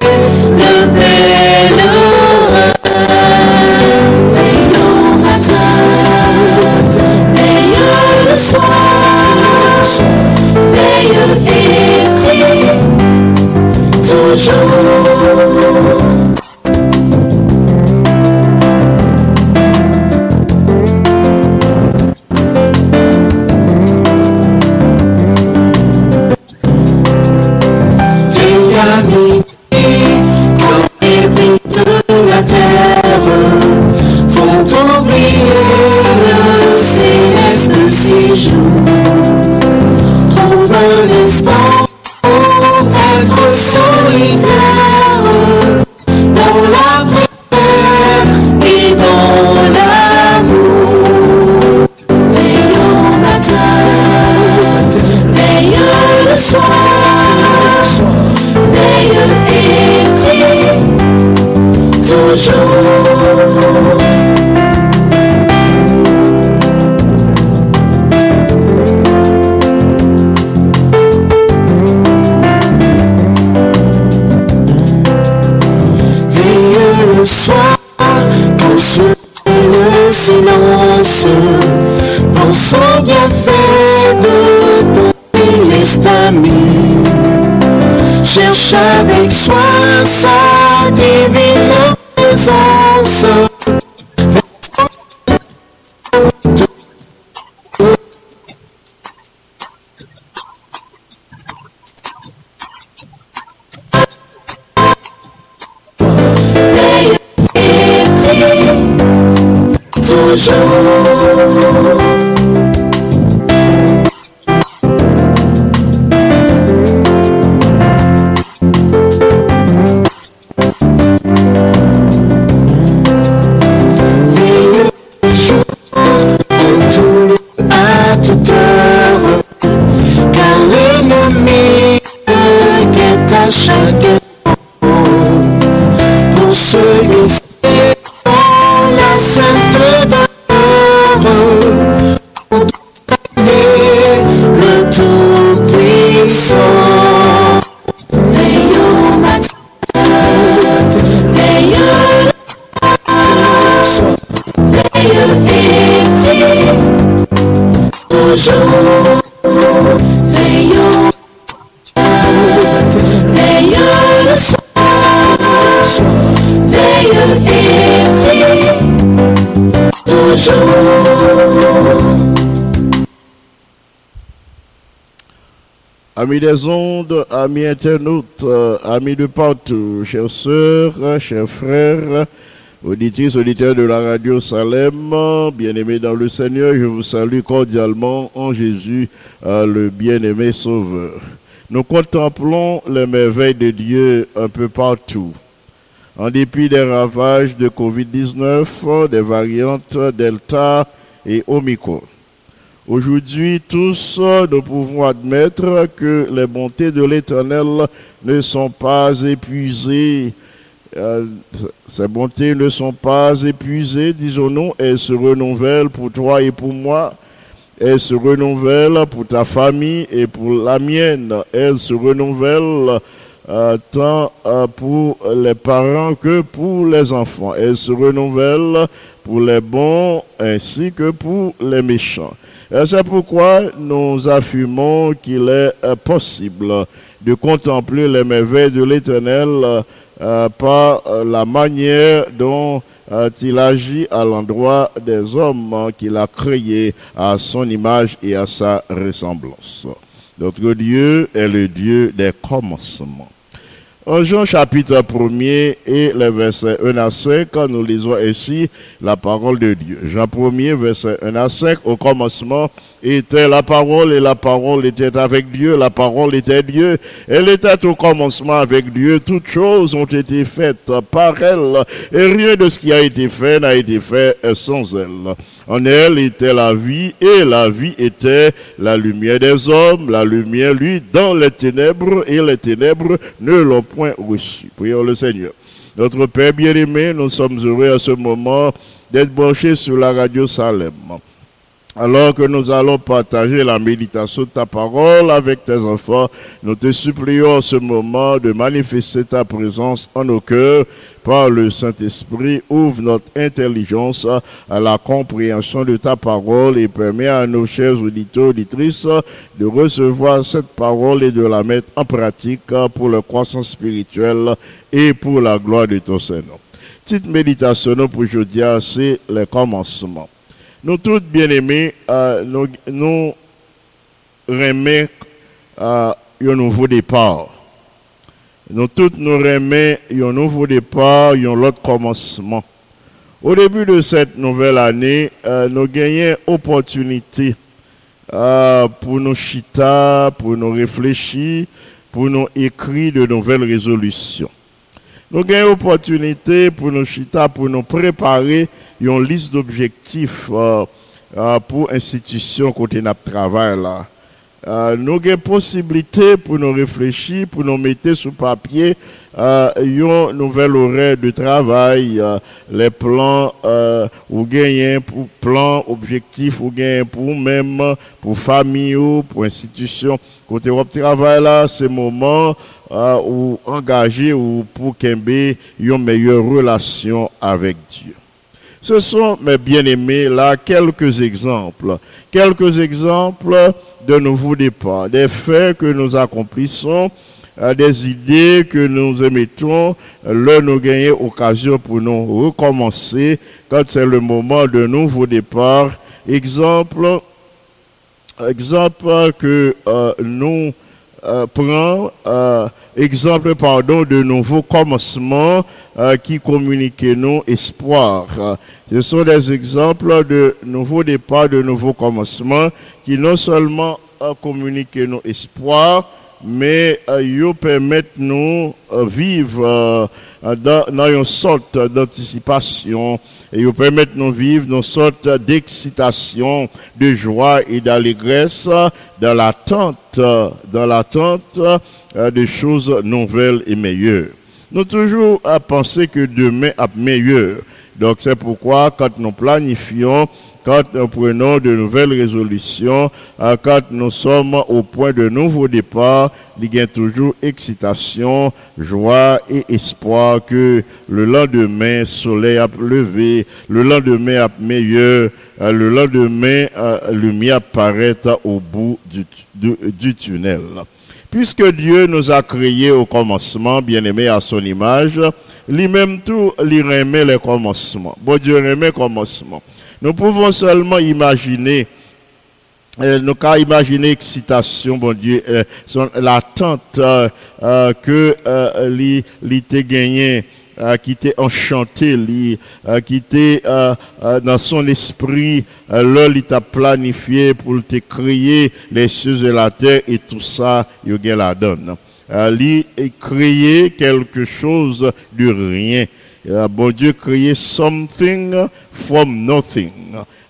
le bel Veillons matin, veillons le soir, veillons été, toujours. Toujours. Amis des ondes, amis internautes, euh, amis de partout, chères sœurs, chers frères, auditrices, auditeurs de la radio Salem, bien-aimés dans le Seigneur, je vous salue cordialement en Jésus, euh, le bien-aimé Sauveur. Nous contemplons les merveilles de Dieu un peu partout. En dépit des ravages de Covid-19, des variantes Delta et Omicron. Aujourd'hui, tous, nous pouvons admettre que les bontés de l'Éternel ne sont pas épuisées. Euh, ces bontés ne sont pas épuisées, disons-nous, elles se renouvellent pour toi et pour moi. Elles se renouvellent pour ta famille et pour la mienne. Elles se renouvellent euh, tant euh, pour les parents que pour les enfants. Elles se renouvellent pour les bons ainsi que pour les méchants. C'est pourquoi nous affirmons qu'il est euh, possible de contempler les merveilles de l'Éternel euh, par euh, la manière dont euh, il agit à l'endroit des hommes qu'il a créés à son image et à sa ressemblance. Notre Dieu est le Dieu des commencements. En Jean chapitre 1er et les versets 1 à 5, nous lisons ainsi la parole de Dieu. Jean 1er, verset 1 à 5, au commencement était la parole et la parole était avec Dieu, la parole était Dieu. Elle était au commencement avec Dieu. Toutes choses ont été faites par elle et rien de ce qui a été fait n'a été fait sans elle. En elle était la vie et la vie était la lumière des hommes. La lumière, lui, dans les ténèbres et les ténèbres ne l'ont point reçu. Prions le Seigneur. Notre Père bien-aimé, nous sommes heureux à ce moment d'être branchés sur la radio Salem. Alors que nous allons partager la méditation de ta parole avec tes enfants, nous te supplions en ce moment de manifester ta présence en nos cœurs par le Saint-Esprit. Ouvre notre intelligence à la compréhension de ta parole et permet à nos chers auditeurs, auditrices de recevoir cette parole et de la mettre en pratique pour leur croissance spirituelle et pour la gloire de ton Seigneur. Petite méditation pour aujourd'hui, c'est le commencement. Nous tous bien-aimés, euh, nous, nous remet euh, un nouveau départ. Nous tous nous remet un nouveau départ, un autre commencement. Au début de cette nouvelle année, euh, nous gagnons opportunité euh, pour nous chita, pour nous réfléchir, pour nous écrire de nouvelles résolutions. Nous avons opportunité pour pour nous préparer une liste d'objectifs euh, euh, pour institution côté notre travail là. Euh, nous avons possibilité pour nous réfléchir, pour nous mettre sur papier une nouvelle horaire de travail, euh, les plans euh, ou gagnent pour plan, objectif ou gagnent pour même, pour famille ou pour institution. Côté votre travail là, c'est moment euh, où engager ou pour qu'il une meilleure relation avec Dieu. Ce sont, mes bien-aimés, là, quelques exemples. Quelques exemples de nouveaux départs, des faits que nous accomplissons, des idées que nous émettons, euh, là nous gagnons occasion pour nous recommencer quand c'est le moment de nouveau départ. Exemple, exemple que euh, nous euh, prend euh, exemple pardon de nouveaux commencements euh, qui communiquent nous espoir. Euh, Ce sont des exemples de nouveaux départs, de nouveaux commencements qui non seulement euh, communiquent nous espoir, mais euh, ils permettent nous euh, vivre euh, dans, dans une sorte d'anticipation et ils permettent nous vivre dans une sorte d'excitation, de joie et d'allégresse dans l'attente, euh, dans l'attente euh, de choses nouvelles et meilleures. Nous toujours à penser que demain est meilleur. Donc c'est pourquoi quand nous planifions, quand nous prenons de nouvelles résolutions, quand nous sommes au point de nouveau départ, il y a toujours excitation, joie et espoir que le lendemain, soleil a levé, le lendemain a meilleur, le lendemain, euh, lumière apparaît au bout du, tunnel. Puisque Dieu nous a créés au commencement, bien-aimés à son image, lui-même tout, lui remet le commencement. Bon Dieu remet commencement. Nous pouvons seulement imaginer, euh, nous qu'à imaginer excitation, bon Dieu, euh, l'attente euh, euh, que euh, lui, lui t'a gagné, euh, qui était enchanté, qui était dans son esprit, là, il t'a planifié pour te créer les cieux et la terre et tout ça, il a la donne. A créé quelque chose de rien. Bon Dieu créé something from nothing.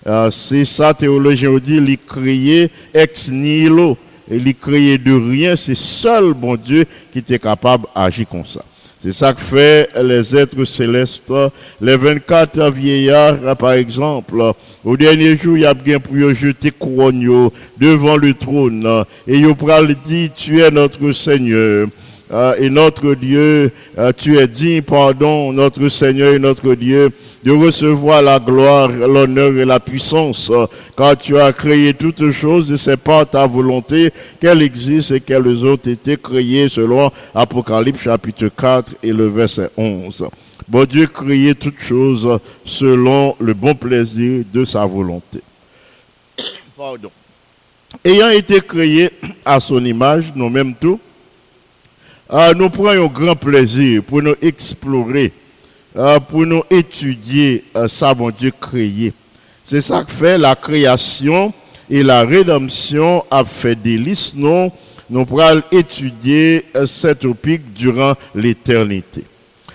Euh, c'est ça, théologien dit, il créé ex nihilo. Il créé de rien, c'est seul bon Dieu qui était capable d'agir comme ça. C'est ça que fait les êtres célestes. Les 24 vieillards, par exemple, au dernier jour, il y a bien pour jeter couronne devant le trône. Et ils pral dit, tu es notre Seigneur. euh, et notre Dieu, euh, tu es digne, pardon, notre Seigneur et notre Dieu, de recevoir la gloire, l'honneur et la puissance, euh, car tu as créé toutes choses et c'est par ta volonté qu'elles existent et qu'elles ont été créées selon Apocalypse chapitre 4 et le verset 11. Bon Dieu créé toutes choses selon le bon plaisir de sa volonté. Pardon. Ayant été créé à son image, nous-mêmes tous, euh, nous prenons grand plaisir pour nous explorer, pour nous étudier euh, ça, bon Dieu créé. C'est ça que fait la création et la rédemption a fait délice, non? Nous pourrons étudier euh, cette topic durant l'éternité.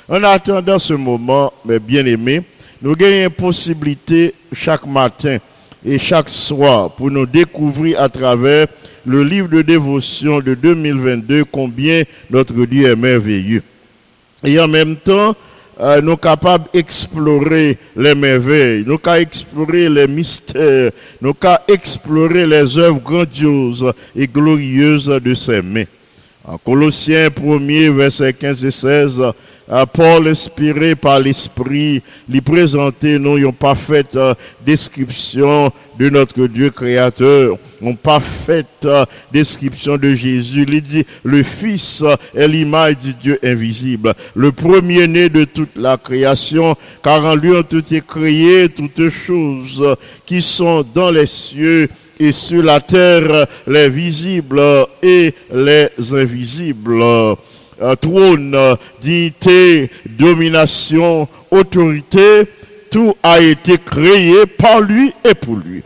En attendant ce moment, mes bien-aimés, nous gagnons possibilité chaque matin et chaque soir pour nous découvrir à travers le livre de dévotion de 2022 combien notre Dieu est merveilleux. Et en même temps, euh, nous capables d'explorer les merveilles, nous capables explorer les mystères, nous capables explorer les œuvres grandioses et glorieuses de ses mains. En Colossiens 1er, versets 15 et 16, euh, Paul, inspiré par l'Esprit, lui présentait nous une parfaite euh, description de notre Dieu créateur, une parfaite euh, description de Jésus. Il dit, le Fils est l'image du Dieu invisible, le premier-né de toute la création, car en lui ont été créées toutes choses qui sont dans les cieux et sur la terre, les visibles et les invisibles. Euh, trône, dignité, domination, autorité, tout a été créé par lui et pour lui.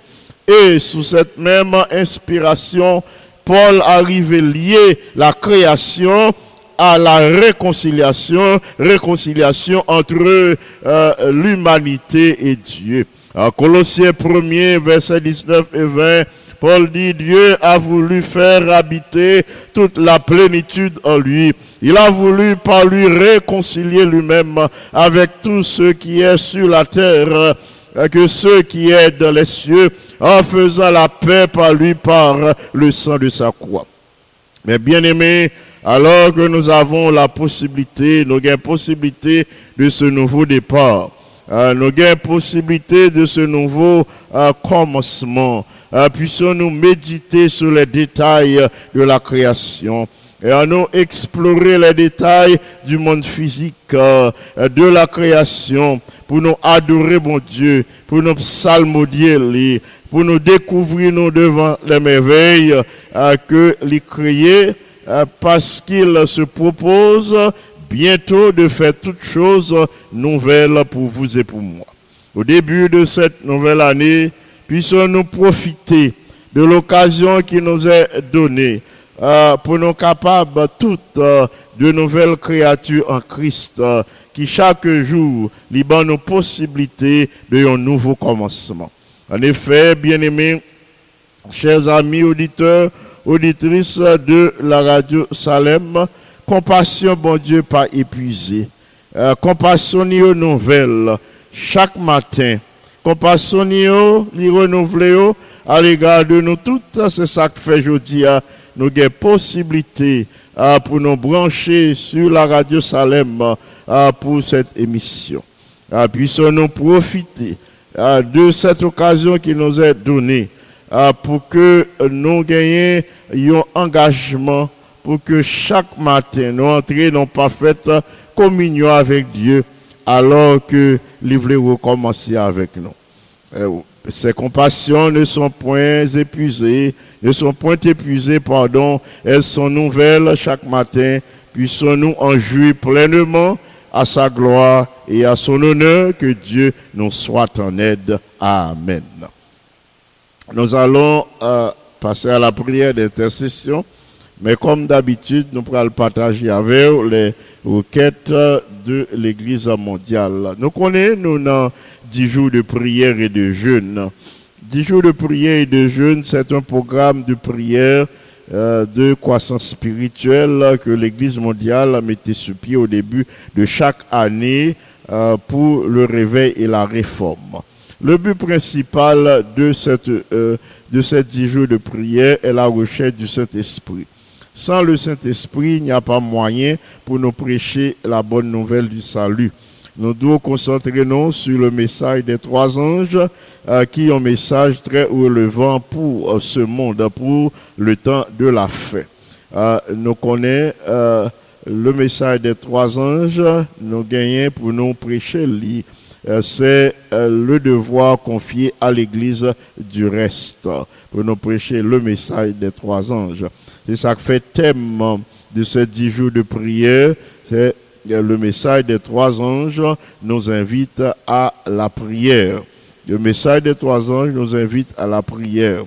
Et sous cette même inspiration, Paul arrive lier la création à la réconciliation, réconciliation entre euh, l'humanité et Dieu. En Colossiens 1er, verset 19 et 20, Paul dit, Dieu a voulu faire habiter toute la plénitude en lui. Il a voulu par lui réconcilier lui-même avec tout ce qui est sur la terre, que ceux qui est dans les cieux, en faisant la paix par lui par le sang de sa croix. Mais bien aimé, alors que nous avons la possibilité, nous avons possibilité de ce nouveau départ, euh, nous avons possibilité de ce nouveau euh, commencement, puissions-nous méditer sur les détails de la création et à nous explorer les détails du monde physique, euh, de la création, pour nous adorer mon Dieu, pour nous psalmodier pour nous découvrir nous devant les merveilles euh, que les créé, euh, parce qu'il se propose bientôt de faire toutes choses nouvelles pour vous et pour moi. Au début de cette nouvelle année, puissions-nous profiter de l'occasion qui nous est donnée euh, pour nous capables toutes euh, de nouvelles créatures en Christ euh, qui chaque jour libèrent nos possibilités de nouveau commencement. En effet, bien-aimés, chers amis auditeurs, auditrices de la radio Salem, compassion, bon Dieu, pas épuisé. Euh, compassion nouvelles chaque matin. Compassion ni renouvelée à l'égard de nous toutes. C'est ça que fait aujourd'hui. Nous avons possibilité euh, pour nous brancher sur la radio Salem euh, pour cette émission. Puissons-nous profiter de cette occasion qui nous est donnée pour que nous gagnions un engagement pour que chaque matin nous entrions dans parfaite communion avec Dieu alors que voulait recommencer avec nous. Euh, ces compassions ne sont point épuisées, ne sont point épuisées, pardon, elles sont nouvelles chaque matin. Puissons-nous en jouir pleinement à sa gloire et à son honneur, que Dieu nous soit en aide. Amen. Nous allons euh, passer à la prière d'intercession, mais comme d'habitude, nous pourrons partager avec les requêtes de l'Église mondiale. Nous connaissons, nous, dans 10 jours de prière et de jeûne. 10 jours de prière et de jeûne, c'est un programme de prière euh, de croissance spirituelle que l'Église mondiale mettait sur pied au début de chaque année euh, pour le réveil et la réforme. Le but principal de cette euh, de ces dix jours de prière est la recherche du Saint-Esprit. Sans le Saint-Esprit, il n'y a pas moyen pour nous prêcher la bonne nouvelle du salut. Nous devons concentrer nous sur le message des trois anges, euh, qui ont un message très relevant pour euh, ce monde, pour le temps de la fin. Euh, nous connaissons euh, le message des trois anges, nous gagnons pour nous prêcher lui. Euh, C'est le devoir confié à l'Église du reste, pour nous prêcher le message des trois anges. C'est ça qui fait thème de ces dix jours de prière, c'est euh, le message des trois anges nous invite à la prière. Le message des trois anges nous invite à la prière.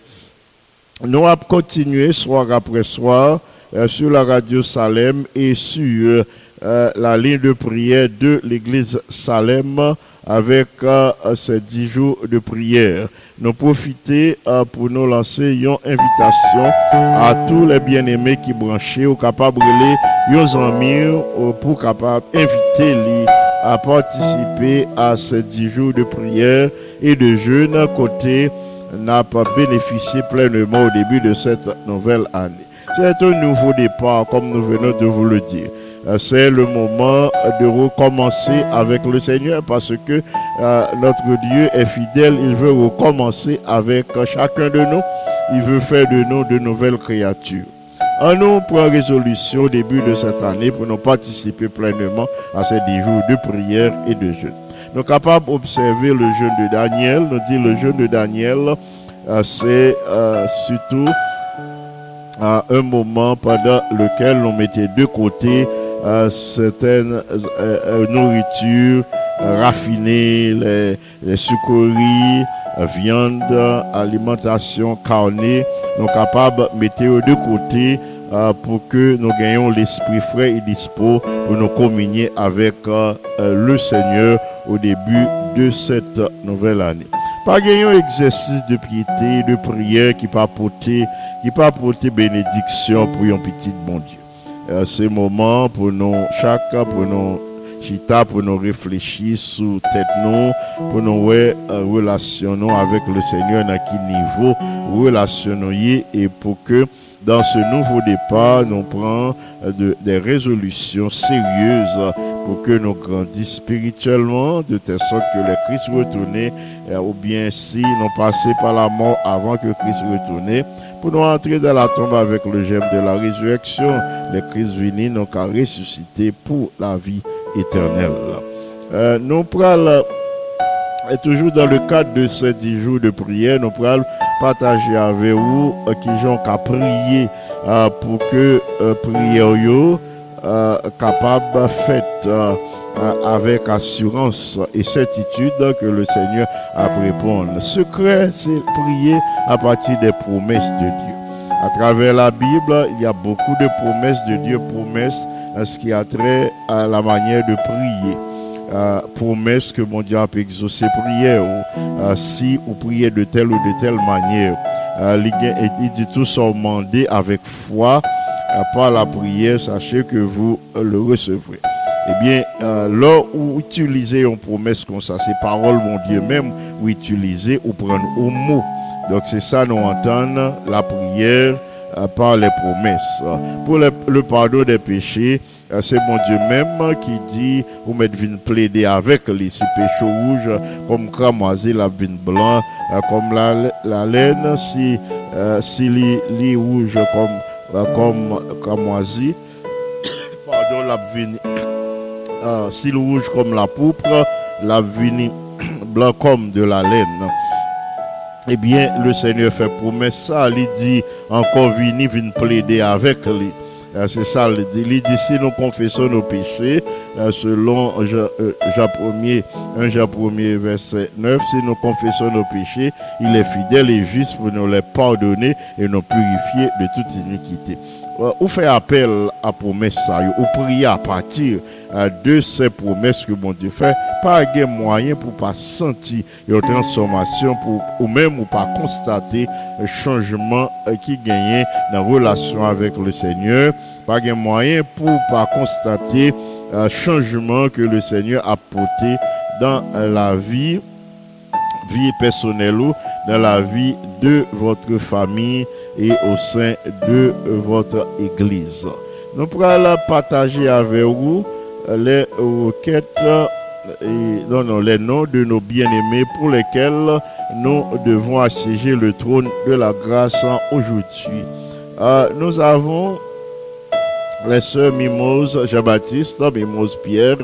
Nous allons continuer soir après soir euh, sur la radio Salem et sur euh, la ligne de prière de l'église Salem avec euh, ces dix jours de prière. Nous profiter euh, pour nous lancer une invitation à tous les bien-aimés qui branchés ou capables de les amis pour capable inviter les à participer à ces dix jours de prière et de jeûne côté n'a pas bénéficié pleinement au début de cette nouvelle année. C'est un nouveau départ, comme nous venons de vous le dire. C'est le moment de recommencer avec le Seigneur parce que euh, notre Dieu est fidèle. Il veut recommencer avec chacun de nous. Il veut faire de nous de nouvelles créatures. En nous prend résolution au début de cette année pour nous participer pleinement à ces dix jours de prière et de jeûne. Nous sommes capables d'observer le jeûne de Daniel. Nous dit le jeûne de Daniel, euh, c'est euh, surtout un moment pendant lequel l'on mettait de côté certaines nourritures raffinées, les, les sucreries, viande, alimentation carnée, nous capables de mettre de côté euh, pour que nous gagnions l'esprit frais et dispo pour nous communier avec euh, euh, le Seigneur au début de cette nouvelle année. Pas gagner exercice de piété, de prière qui peut apporter, qui apporter bénédiction pour un petit bon Dieu. Euh, c'est moment pour nous, chaque, pour nous, chita, pour nous réfléchir sous tête nous, pour nous euh, relationner avec le Seigneur dans quel niveau relationner et pour que dans ce nouveau départ, nous prenons euh, de- des résolutions sérieuses pour que nous grandissions spirituellement, de telle sorte que le Christ retourné, euh, ou bien si nous passons par la mort avant que Christ retourne, pour nous entrer dans la tombe avec le gemme de la résurrection, le Christ venu, nous qu'à ressusciter pour la vie éternelle. Euh, nous prenons et toujours dans le cadre de ces dix jours de prière, nous pourrons partager avec vous euh, qui ont qu'à prier euh, pour que euh, prière euh, capable faite euh, euh, avec assurance et certitude que le Seigneur a pu répondre. Secret, c'est prier à partir des promesses de Dieu. À travers la Bible, il y a beaucoup de promesses de Dieu, promesses à ce qui a trait à la manière de prier euh, promesse que mon Dieu a pu exaucer prière ou euh, si vous priez de telle ou de telle manière. Euh, il dit tout ça demandé avec foi euh, par la prière, sachez que vous euh, le recevrez. Eh bien, euh, là où utiliser une promesse comme ça, c'est parole, mon Dieu, même ou utiliser ou prendre au mot. Donc c'est ça, nous entendons la prière euh, par les promesses. Pour le, pardon des péchés, euh, c'est mon Dieu même qui dit, vous m'êtes venu plaider avec les si péché rouge, comme cramoisi, la vine blanc, euh, comme la, la laine, si, si li, li rouge comme, comme cramoisi, pardon, la vine, euh, si le rouge comme la pourpre, la vine blanc comme de la laine eh bien, le Seigneur fait promesse ça. Il dit encore vini, vini plaider avec lui. Euh, C'est ça, il dit. Il dit si nous confessons nos péchés, euh, selon Jean, euh, Jean 1er, 1 Jean 1er, verset 9, si nous confessons nos péchés, il est fidèle et juste pour nous les pardonner et nous purifier de toute iniquité. Euh, Ou fait appel à promesse ou prier à partir euh, de ces promesses que mon Dieu fait, pas de moyen pour pas sentir une transformation pour ou même ou pas constater un changement euh, qui gagne dans la relation avec le Seigneur, pas de moyen pour pas constater un changement que le Seigneur a porté dans la vie vie personnelle ou dans la vie de votre famille et au sein de votre église. Nous pourrons partager avec vous les requêtes et non, non, les noms de nos bien-aimés pour lesquels nous devons assiéger le trône de la grâce aujourd'hui. Euh, nous avons les sœurs Mimose Jean-Baptiste, Mimose Pierre,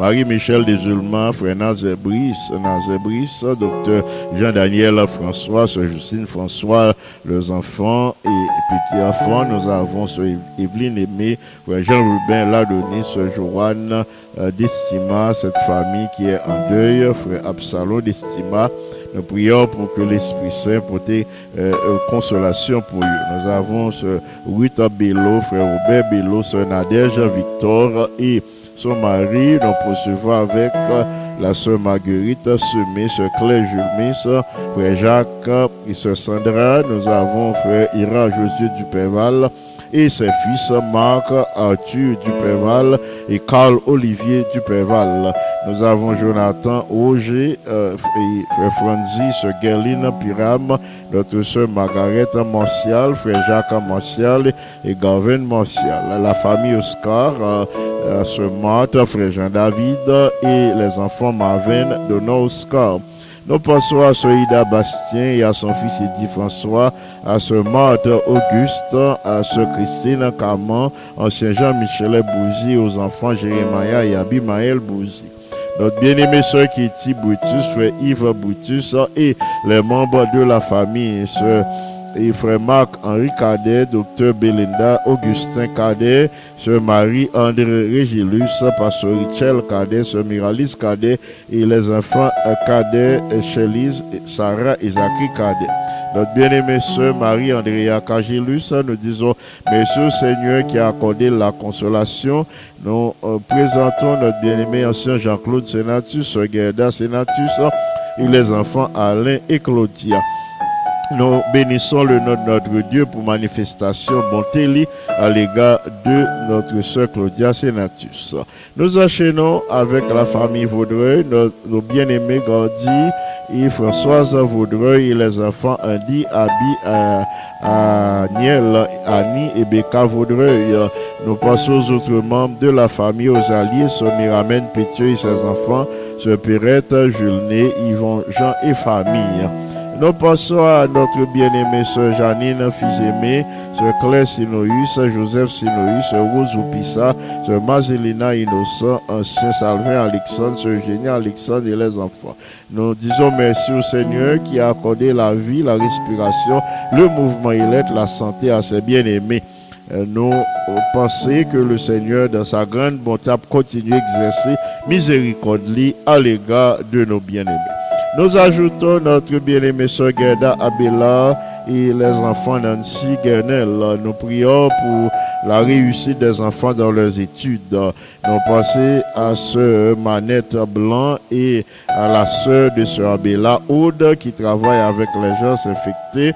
Marie-Michel Desulman, frère Nazebris, Nazebris, docteur Jean-Daniel François, sœur Justine François, les enfants et petits-enfants. Nous avons sœur Evelyne Aimé, frère Jean-Rubin Ladonis, sœur Joanne euh, d'Estima, cette famille qui est en deuil, frère Absalom d'Estima. Nous prions pour que l'Esprit Saint porte euh, euh, consolation pour eux. Nous avons ce Rita Bello, frère Robert Bello, sœur Nadège Victor et son mari. Nous poursuivons avec euh, la sœur Marguerite Semé, sœur Claire Julmis, frère Jacques et sœur Sandra. Nous avons frère Ira Josué Dupéval, et ses fils Marc, Arthur Duperval et Carl Olivier Duperval. Nous avons Jonathan Roger, euh, et Franzi, sœur Gerline Piram, notre sœur Margaret Martial, frère Jacques Martial et Gavin Martial. La famille Oscar, euh, euh, sœur Marthe, frère Jean-David et les enfants Marvin, Donna Oscar. Nous passons à ce Ida Bastien et à son fils Eddie François, à ce Marthe Auguste, à ce Christine Caman, ancien Jean-Michel Bouzy, aux enfants Jérémia et Abimaël Bouzy. Notre bien-aimé soeur Kitty Boutus, frère Yves Boutus et les membres de la famille, et frère Marc-Henri Cadet, docteur Belinda Augustin Cadet, sœur Marie-André Régilus, pasteur Richel Cadet, sœur Miralis Cadet et les enfants Cadet, Chélise, Sarah et Cadet. Notre bien-aimée sœur Marie-Andrea Cagilus, nous disons au Seigneur qui a accordé la consolation. Nous euh, présentons notre bien-aimé ancien Jean-Claude Sénatus, sœur Gerda Sénatus et les enfants Alain et Claudia. Nous bénissons le nom de notre Dieu pour manifestation bonté à l'égard de notre sœur Claudia Sénatus. Nous enchaînons avec la famille Vaudreuil, nos, bien-aimés Gordy et Françoise Vaudreuil et les enfants Andy, euh, Aniel, Annie et Becca Vaudreuil. Nous passons aux autres membres de la famille, aux alliés, son Miramène Pétieux et ses enfants, ce Perrette, Julné, Yvon, Jean et famille. Nous passons à notre bien-aimée sœur Janine, fils aimé, sœur Claire Sinoïus, Joseph Sinoïus, sœur Rose Oupissa, sœur Mazelina Innocent, ancien Salvin Alexandre, sœur Eugénie Alexandre et les enfants. Nous disons merci au Seigneur qui a accordé la vie, la respiration, le mouvement et l'être, la santé à ses bien-aimés. Euh, Nous pensons que le Seigneur, dans sa grande bonté, a continué à exercer miséricorde à l'égard de nos bien-aimés. Nous ajoutons notre bien-aimée sœur Gerda Abela et les enfants Nancy Guernel. Nous prions pour la réussite des enfants dans leurs études. Nous pensons à sœur Manette Blanc et à la sœur de sœur Abela Aude qui travaille avec les gens infectés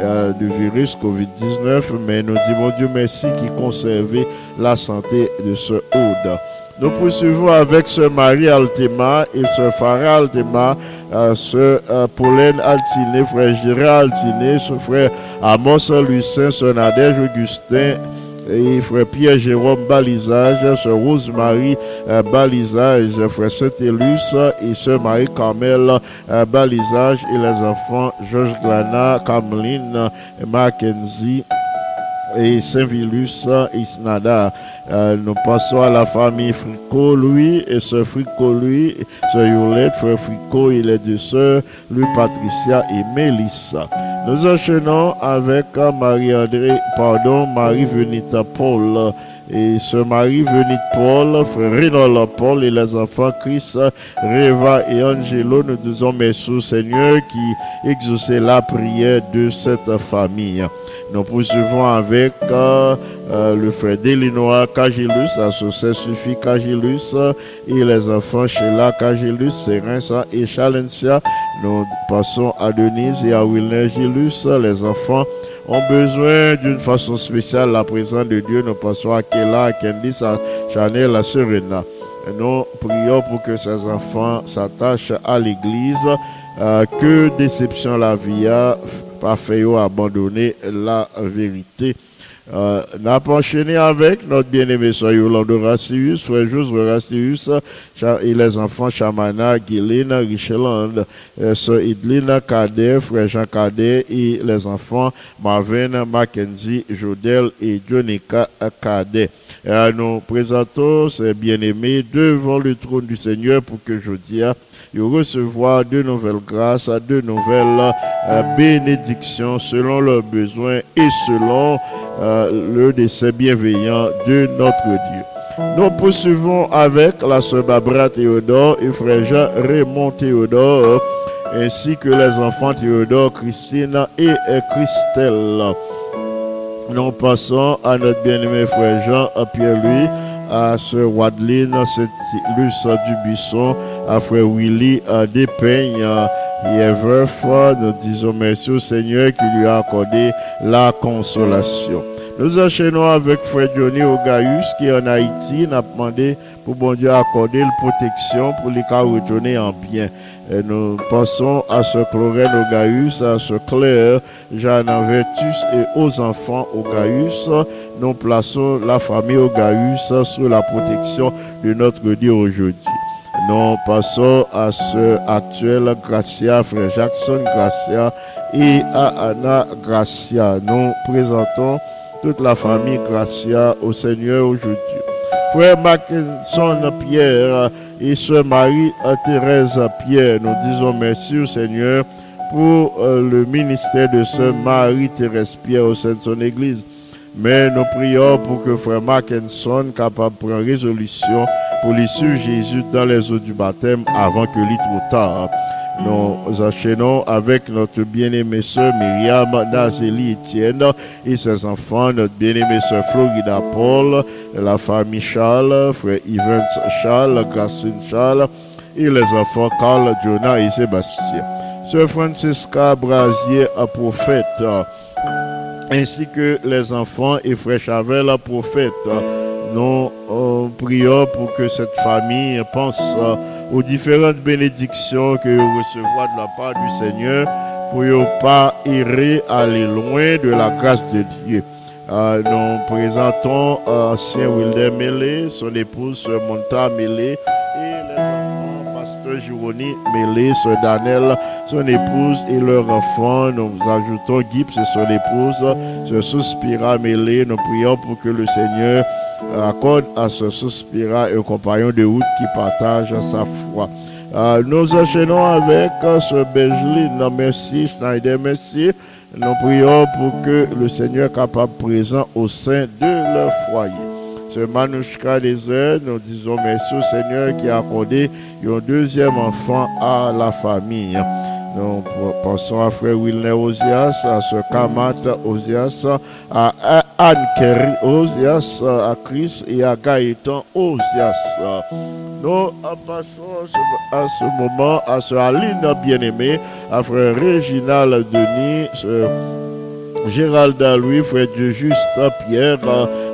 euh, du virus Covid-19. Mais nous disons Dieu merci qui conserve la santé de sœur Aude. Nous poursuivons avec ce Marie Altema et ce Farah Altema, euh, ce euh, Pauline Altiné, frère Gérard Altiné, ce frère Amos Lucin, ce Nadège Augustin et frère Pierre Jérôme Balisage, ce Rosemary euh, Balisage, frère Saint-Élus et ce Marie Carmel euh, Balisage et les enfants Georges Glana, Cameline, Mackenzie et Saint-Vilus et Snada. Euh, nous passons à la famille Frico, lui, et ce Frico, lui, ce Yolette, frère Frico et les deux sœurs, lui, Patricia et Mélissa. Nous enchaînons avec euh, Marie-André, pardon, Marie-Venita Paul. Et ce Marie Venite Paul, frère Rénal Paul et les enfants Chris, Reva et Angelo, nous disons merci au Seigneur qui exauçait la prière de cette famille. Nous poursuivons avec euh, euh, le frère Delinois Cagilus, associé Suffit Cagilus, et les enfants Sheila Cagilus, Serensa et Chalencia. Nous passons à Denise et à Wilner Gilus, les enfants ont besoin d'une façon spéciale la présence de Dieu. Nous passons à Kela, à Candice, à Chanel, à Serena. Nous prions pour que ces enfants s'attachent à l'église. Euh, que déception la vie a, pas fait abandonner la vérité. Euh, avons enchaîné avec notre bien-aimé soeur Yolande Racius, frère Racius, Cha- et les enfants Chamana, Guylaine, Richeland, euh, soeur Idlina Cadet, frère Jean Cadet, et les enfants Marvin, Mackenzie, Jodel et Jonica Cadet. Euh, nous présentons ces bien-aimés devant le trône du Seigneur pour que je dise et recevoir de nouvelles grâces, de nouvelles euh, bénédictions selon leurs besoins et selon euh, le décès bienveillant de notre Dieu. Nous poursuivons avec la sœur Barbara Théodore et frère Jean Raymond Théodore, ainsi que les enfants Théodore, Christine et Christelle. Nous passons à notre bien-aimé frère Jean à Pierre-Louis, à sœur Wadeline, Saint-Luce du Buisson, à frère Willy à Despeignes. Il est veuf, nous disons merci au Seigneur qui lui a accordé la consolation. Nous enchaînons avec Frère Johnny Ogaïus qui est en Haïti. N'a demandé pour bon Dieu accorder la protection pour les cas retourner en bien. Nous pensons à ce Chlorène Ogaïus, à ce Claire, Jeanne Vertus et aux enfants Ogaïus. Nous plaçons la famille Ogaïus sous la protection de notre Dieu aujourd'hui. Nous passons à ce actuel Gracia, frère Jackson Gracia et à Anna Gracia. Nous présentons toute la famille Gracia au Seigneur aujourd'hui. Frère Mackinson Pierre et Sœur Marie-Thérèse Pierre, nous disons merci au Seigneur pour euh, le ministère de Sœur Marie-Thérèse Pierre au sein de son Église. Mais nous prions pour que Frère Mackinson capable de résolution pour les suivre Jésus dans les eaux du baptême avant que l'île trop tard. Nous enchaînons avec notre bien-aimée sœur Myriam Nazeli Etienne et ses enfants, notre bien-aimée sœur Florida Paul, la famille Charles, frère Evans Charles, Gracine Charles et les enfants Carl, Jonah et Sébastien. Sœur Francisca Brasier, prophète, ainsi que les enfants et frère Chavel, prophète. Nous euh, prions pour que cette famille pense aux différentes bénédictions que vous recevoir de la part du Seigneur pour ne pas errer, aller loin de la grâce de Dieu. Euh, nous présentons ancien Wilder Mélé, son épouse Monta Mélé Pasteur Gironi Mélé, Sœur Daniel, son épouse et leurs enfants. Nous ajoutons Gibbs et son épouse, ce Suspira Mélé. Nous prions pour que le Seigneur accorde à ce Suspira un compagnon de route qui partage sa foi. Euh, nous enchaînons avec euh, ce Benjeline, merci, Schneider, merci. Nous prions pour que le Seigneur soit capable présent au sein de leur foyer. Ce Manouchka Désert, nous disons merci au Seigneur qui a accordé un deuxième enfant à la famille. Nous pensons à frère Wilner Ozias, à ce Kamat Ozias, à Anne Kerry Ozias, à Chris et à Gaëtan Ozias. Nous passons à ce moment à ce Aline bien-aimé, à frère Réginal Denis, ce Gérald Louis, frère Dieu Juste Pierre,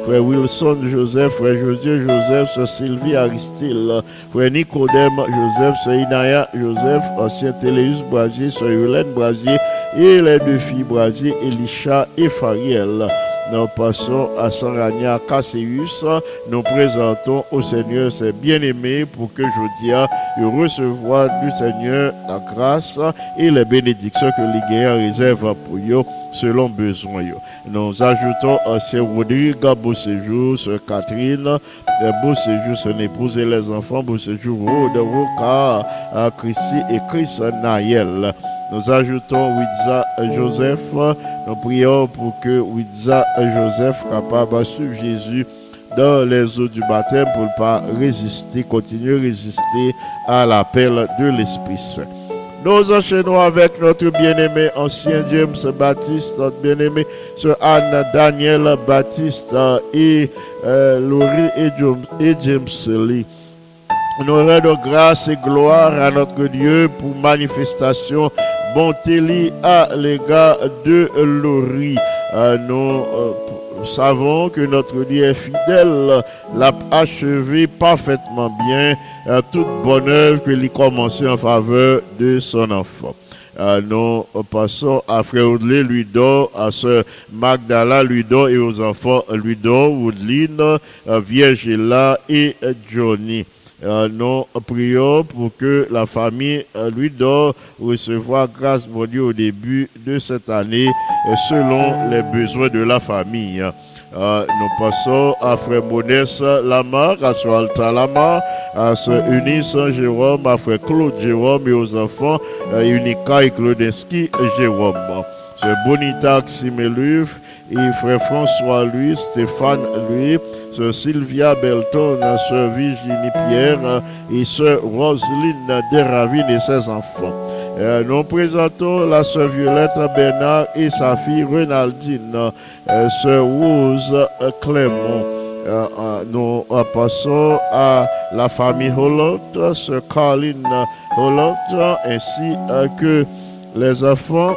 frère Wilson Joseph, frère José Joseph, sœur Sylvie Aristide, frère Nicodème Joseph, sœur Inaya Joseph, ancien Téléus Brasier, sœur Hélène Brasier et les deux filles Brasier, Elisha et Fariel. Nous passons à Sarania Casseus. Nous présentons au Seigneur ses bien-aimés pour que je dise de du Seigneur la grâce et les bénédictions que les guerriers réservent pour eux selon besoin. Nous ajoutons à ce Rodrigue, beau séjour, sur Catherine, beau séjour, son épouse et les enfants, beau séjour, de Roca, Christy et Chris Naël. Nous ajoutons Widza Joseph. Nous prions pour que Widza Joseph capable de suivre Jésus dans les eaux du baptême pour ne pas résister, continuer à résister à l'appel de l'Esprit Saint. Nous enchaînons avec notre bien-aimé ancien James Baptiste, notre bien-aimé Sir Anne Daniel Baptiste et euh, Laurie et James, Lee. Nous rendons grâce et gloire à notre Dieu pour manifestation bonté à l'égard de Laurie. Euh, euh, savons que notre Dieu est fidèle, l'a achevé parfaitement bien euh, toute bonne œuvre que lui commencé en faveur de son enfant. Euh, nous passons à Frère Audley, lui donne, à Sœur Magdala, lui donne, et aux enfants, lui donne, Woodline, euh, Viergela et Johnny. Nous prions pour que la famille euh, lui donne recevoir grâce, mon Dieu, au début de cette année, euh, selon les besoins de la famille. Euh, nous passons à Frère Modeste Lamar, à Sœur Alta Lamar, à Sœur Eunice Jérôme, à Frère Claude Jérôme et aux enfants euh, Unica et Claudinski Jérôme. Sœur Bonita Ximeluf et Frère François Louis, Stéphane Louis, Sœur Sylvia Belton, Sœur Virginie Pierre et Sœur Roselyne Deravine et ses enfants. Euh, nous présentons la sœur Violette Bernard et sa fille Renaldine, euh, sœur Rose Clément. Euh, nous passons à la famille Hollot, sœur Caroline Hollot, ainsi que les enfants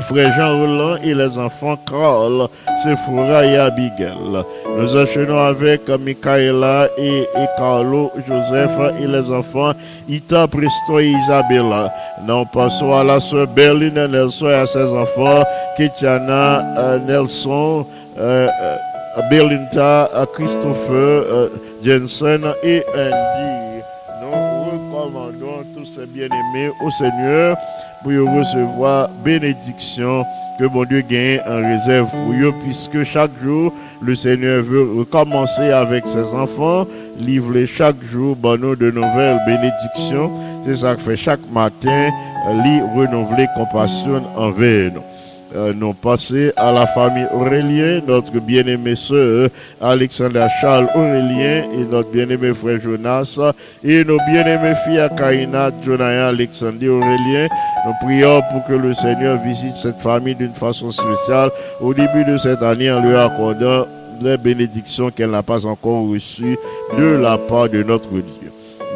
frère Jean Roland et les enfants Carl, Sephora et Abigail. Nous enchaînons avec Michaela et, Carlo, Joseph et les enfants Ita, Presto et Isabella. Nous passons à la sœur Berlin Nelson et à ses enfants Ketiana euh, Nelson, euh, euh, Berlinta, Christopher Jensen et Andy. Nous recommandons tous ces bien-aimés au Seigneur pour recevoir bénédiction que bon Dieu gagne en réserve pour eux, puisque chaque jour, le Seigneur veut recommencer avec ses enfants, livrer chaque jour de nouvelles bénédictions. C'est ça que fait chaque matin, euh, lui renouveler compassion envers nous. Euh, nous passons à la famille Aurélien, notre bien-aimé sœur Alexandra Charles Aurélien et notre bien-aimé frère Jonas et nos bien-aimées filles Karina, Jonaya, Alexandre Aurélien. Nous prions pour que le Seigneur visite cette famille d'une façon spéciale au début de cette année en lui accordant les bénédictions qu'elle n'a pas encore reçues de la part de notre Dieu.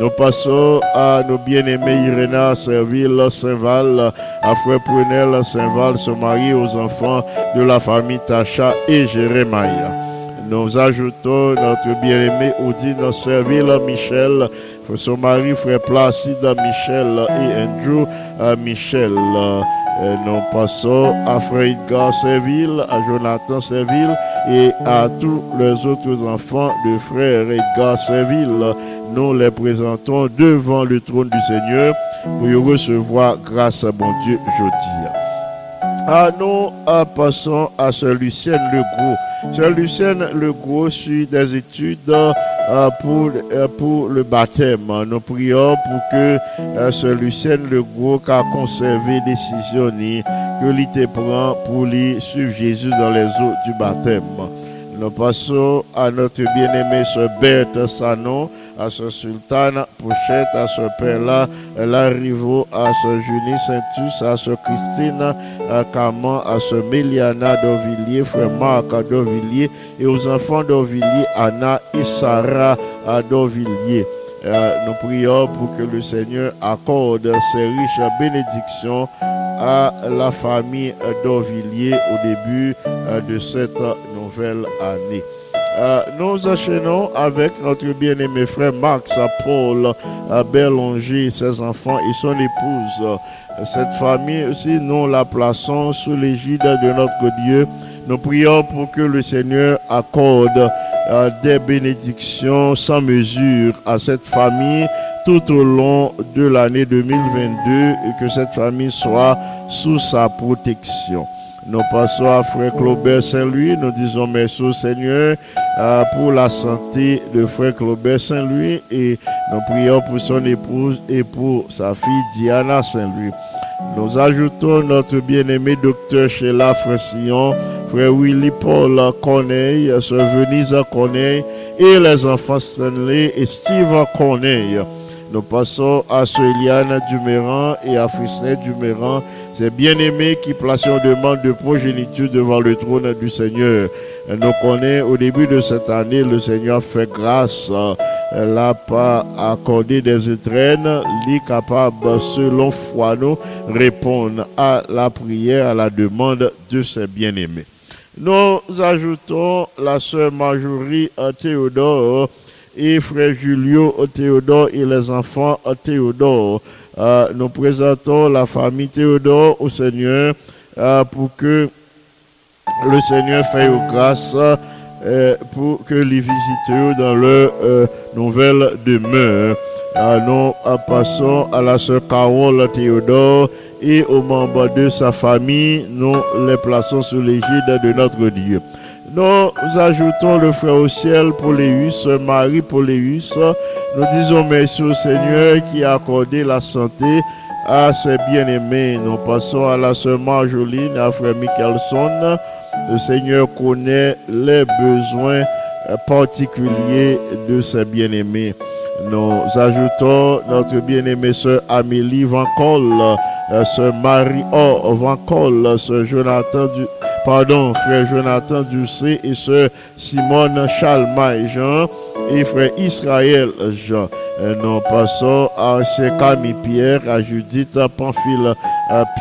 Nous passons à nos bien-aimés Iréna, Serville, Saint-Val, à Frère Prunel, Saint-Val, son mari, aux enfants de la famille Tacha et Jérémia. Nous ajoutons notre bien-aimé Odine Serville, Michel, son mari, Frère Placide, Michel et Andrew euh, Michel. Euh, nous passons à Frère Edgar Serville, à Jonathan Serville et à tous les autres enfants de Frère Edgar Serville nous les présentons devant le trône du Seigneur pour y recevoir grâce à bon Dieu jeudi. Ah, nous passons à ce Lucien Le Gros. Ce Lucien Le Gros suit des études pour, euh, pour le baptême. Nous prions pour que euh, ce Lucien Le Gros a conservé décision que l'ité prend pour lui suivre Jésus dans les eaux du baptême. Nous passons à notre bien-aimé ce Berthe Sanon, à ce Sultane Pochette, à ce Père-là, Larivo, à ce Julie Saintus, à ce Christine Caman, à ce Méliana d'Orvilliers, frère Marc à d'Orvilliers, et aux enfants d'Orvilliers, Anna et Sarah à d'Orvilliers. Euh, nous prions pour que le Seigneur accorde ses riches bénédictions à la famille d'Orvilliers au début euh, de cette année. Euh, nous enchaînons avec notre bien-aimé frère Max Paul euh, Berlonger, ses enfants et son épouse. Cette famille aussi, nous la plaçons sous l'égide de notre Dieu. Nous prions pour que le Seigneur accorde euh, des bénédictions sans mesure à cette famille tout au long de l'année 2022 et que cette famille soit sous sa protection. Nous passons à Frère Claubert Saint-Louis. Nous disons merci au Seigneur euh, pour la santé de Frère Claubert Saint-Louis et nous prions pour son épouse et pour sa fille Diana Saint-Louis. Nous ajoutons notre bien-aimé docteur Sheila Francillon, Frère Willy Paul Corneille, Sœur Venise Corneille et les enfants Stanley et Steve Corneille. Nous passons à Sœur Eliane Duméran et à Frisnet Duméran, ces bien-aimés qui placent une demande de progéniture devant le trône du Seigneur. Nous connaissons au début de cette année, le Seigneur fait grâce. Elle n'a pas accordé des étrennes, les capables, selon foi, nous répondre à la prière, à la demande de ses bien-aimés. Nous ajoutons la sœur Marjorie Théodore et frère Julio Théodore et les enfants Théodore. Euh, nous présentons la famille Théodore au Seigneur euh, pour que le Seigneur fasse grâce euh, pour que les visiteurs dans leur euh, nouvelle demeure. Nous passons à la sœur Carole Théodore et aux membres de sa famille. Nous les plaçons sous l'égide de notre Dieu. Nous ajoutons le frère au ciel Poléus, Marie Poléus. Nous disons merci au Seigneur qui a accordé la santé à ses bien-aimés. Nous passons à la sœur Marjoline, à frère Michelson. Le Seigneur connaît les besoins particuliers de ses bien-aimés. Nous ajoutons notre bien-aimée sœur Amélie Vancol, euh, sœur Marie-O Vancol, sœur Jonathan du, pardon, frère Jonathan Ducé et sœur Simone Chalmaille Jean et frère Israël Jean. Euh, Nous passons à Camille Pierre, à Judith Pamphile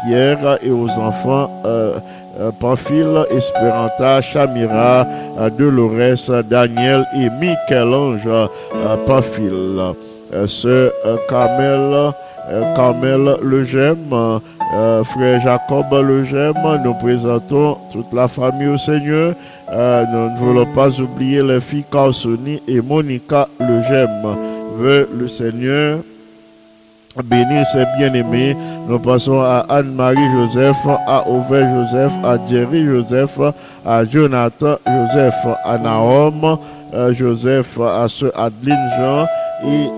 Pierre et aux enfants euh, euh, Pamphile, Esperanta, Chamira, Dolores, Daniel et Michel-Ange Pamphile. Sœur Carmel, Carmel Legem, euh, frère Jacob Legem, nous présentons toute la famille au Seigneur. Euh, nous ne voulons pas oublier les filles Carsoni et Monica Legem. Veut le Seigneur bénir ses bien-aimés. Nous passons à Anne-Marie Joseph, à Auvert Joseph, à Jerry Joseph, à Jonathan Joseph, à Naom euh, Joseph, à Sœur Adeline Jean et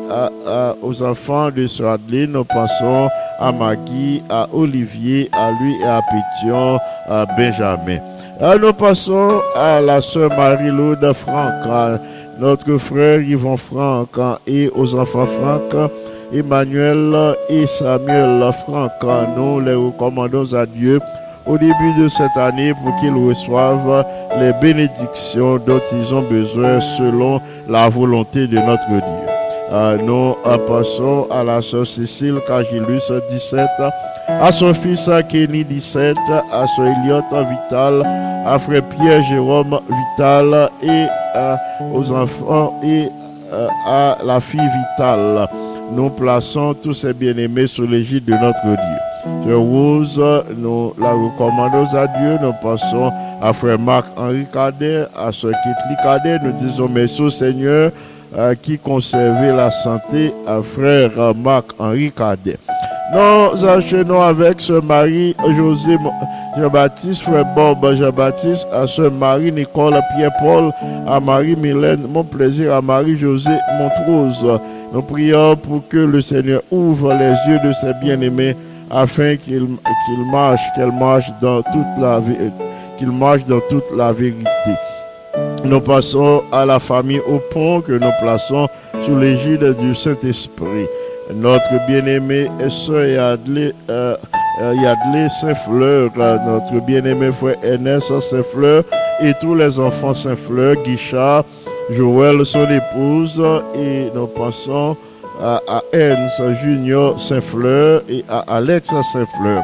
aux enfants de Adeline. Nous passons à Maggie, à Olivier, à lui et à Pétion, à Benjamin. Euh, nous passons à la Sœur Marie-Laude Franck, à notre frère Yvon Franck et aux enfants Franck. Emmanuel et Samuel Franck, nous les recommandons à Dieu au début de cette année pour qu'ils reçoivent les bénédictions dont ils ont besoin selon la volonté de notre Dieu. Nous passons à la sœur Cécile Cagilus 17, à son fils Kenny 17, à son Elliot Vital, à frère Pierre Jérôme Vital et euh, aux enfants et à la fille Vitale. Nous plaçons tous ces bien-aimés sous l'égide de notre Dieu. Sœur Rose, nous la recommandons à Dieu. Nous passons à frère Marc-Henri Cadet, à sœur Kitli Cadet. Nous disons merci au Seigneur qui conservait la santé à frère Marc-Henri Cadet. Nous enchaînons avec ce Marie José Jean-Baptiste, frère Bob Jean-Baptiste, à ce Marie Nicole Pierre-Paul, à Marie Mylène, mon plaisir, à Marie José Montrose. Nous prions pour que le Seigneur ouvre les yeux de ses bien-aimés afin qu'ils marchent, qu'elles marchent dans toute la marchent dans toute la vérité. Nous passons à la famille au pont que nous plaçons sous l'égide du Saint-Esprit. Notre bien-aimé sœur Yadley, euh, euh, Saint-Fleur, euh, notre bien-aimé frère Ernest Saint-Fleur et tous les enfants Saint-Fleur, Guichard, Joël, son épouse, et nous pensons à, à Junior Saint-Fleur et à Alex Saint-Fleur.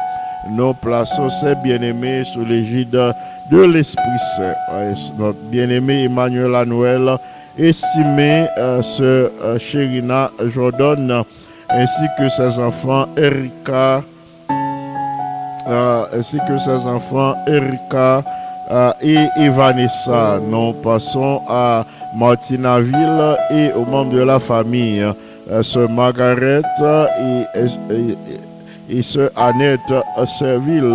Nous plaçons ces bien-aimés sous l'égide de l'Esprit Saint. Notre bien-aimé Emmanuel Anuel, estimé euh, ce euh, Chérina Jordan, ainsi que ses enfants Erika, euh, ainsi que ses enfants Erika euh, et Evanessa. Nous passons à Martinaville et aux membres de la famille, sœur Margaret et, et, et sœur Annette Serville.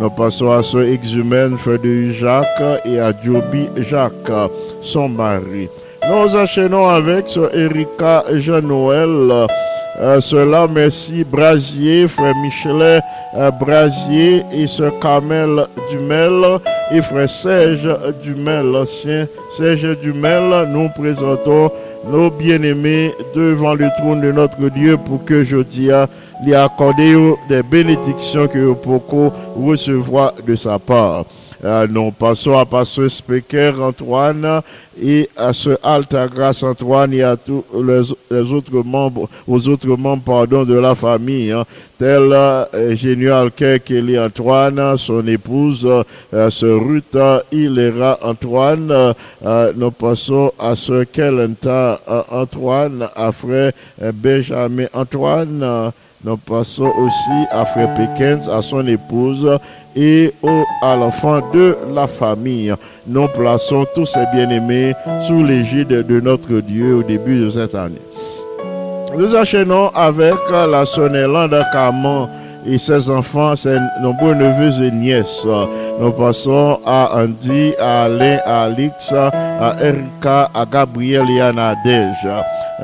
Nous passons à sœur Exumène Frédéric Jacques et à Joby Jacques, son mari. Nous enchaînons avec sœur Erika Jean-Noël. Euh, cela, merci Brasier, frère Michelet euh, Brasier et sœur Carmel Dumel et frère Serge Dumel, ancien Serge Dumel, nous présentons nos bien-aimés devant le trône de notre Dieu pour que je dia lui accorder des bénédictions que pouvez recevoir de sa part. Euh, nous passons à Pasteur Specker Antoine et à ce Alta Grâce Antoine et à tous les, autres membres, aux autres membres pardon, de la famille, hein, tels euh, Génial Kelly Antoine, son épouse, euh, ce Ruth Hilera Antoine. Euh, nous passons à ce Kelenta euh, Antoine, à frère Benjamin Antoine. Nous passons aussi à Frère Pékens, à son épouse et au, à l'enfant de la famille. Nous plaçons tous ces bien-aimés sous l'égide de notre Dieu au début de cette année. Nous enchaînons avec la Sonnelande Caman et ses enfants, ses nombreux neveux et nièces. Nous passons à Andy, à Alain, à Alix, à Erika, à Gabriel et à Nadège.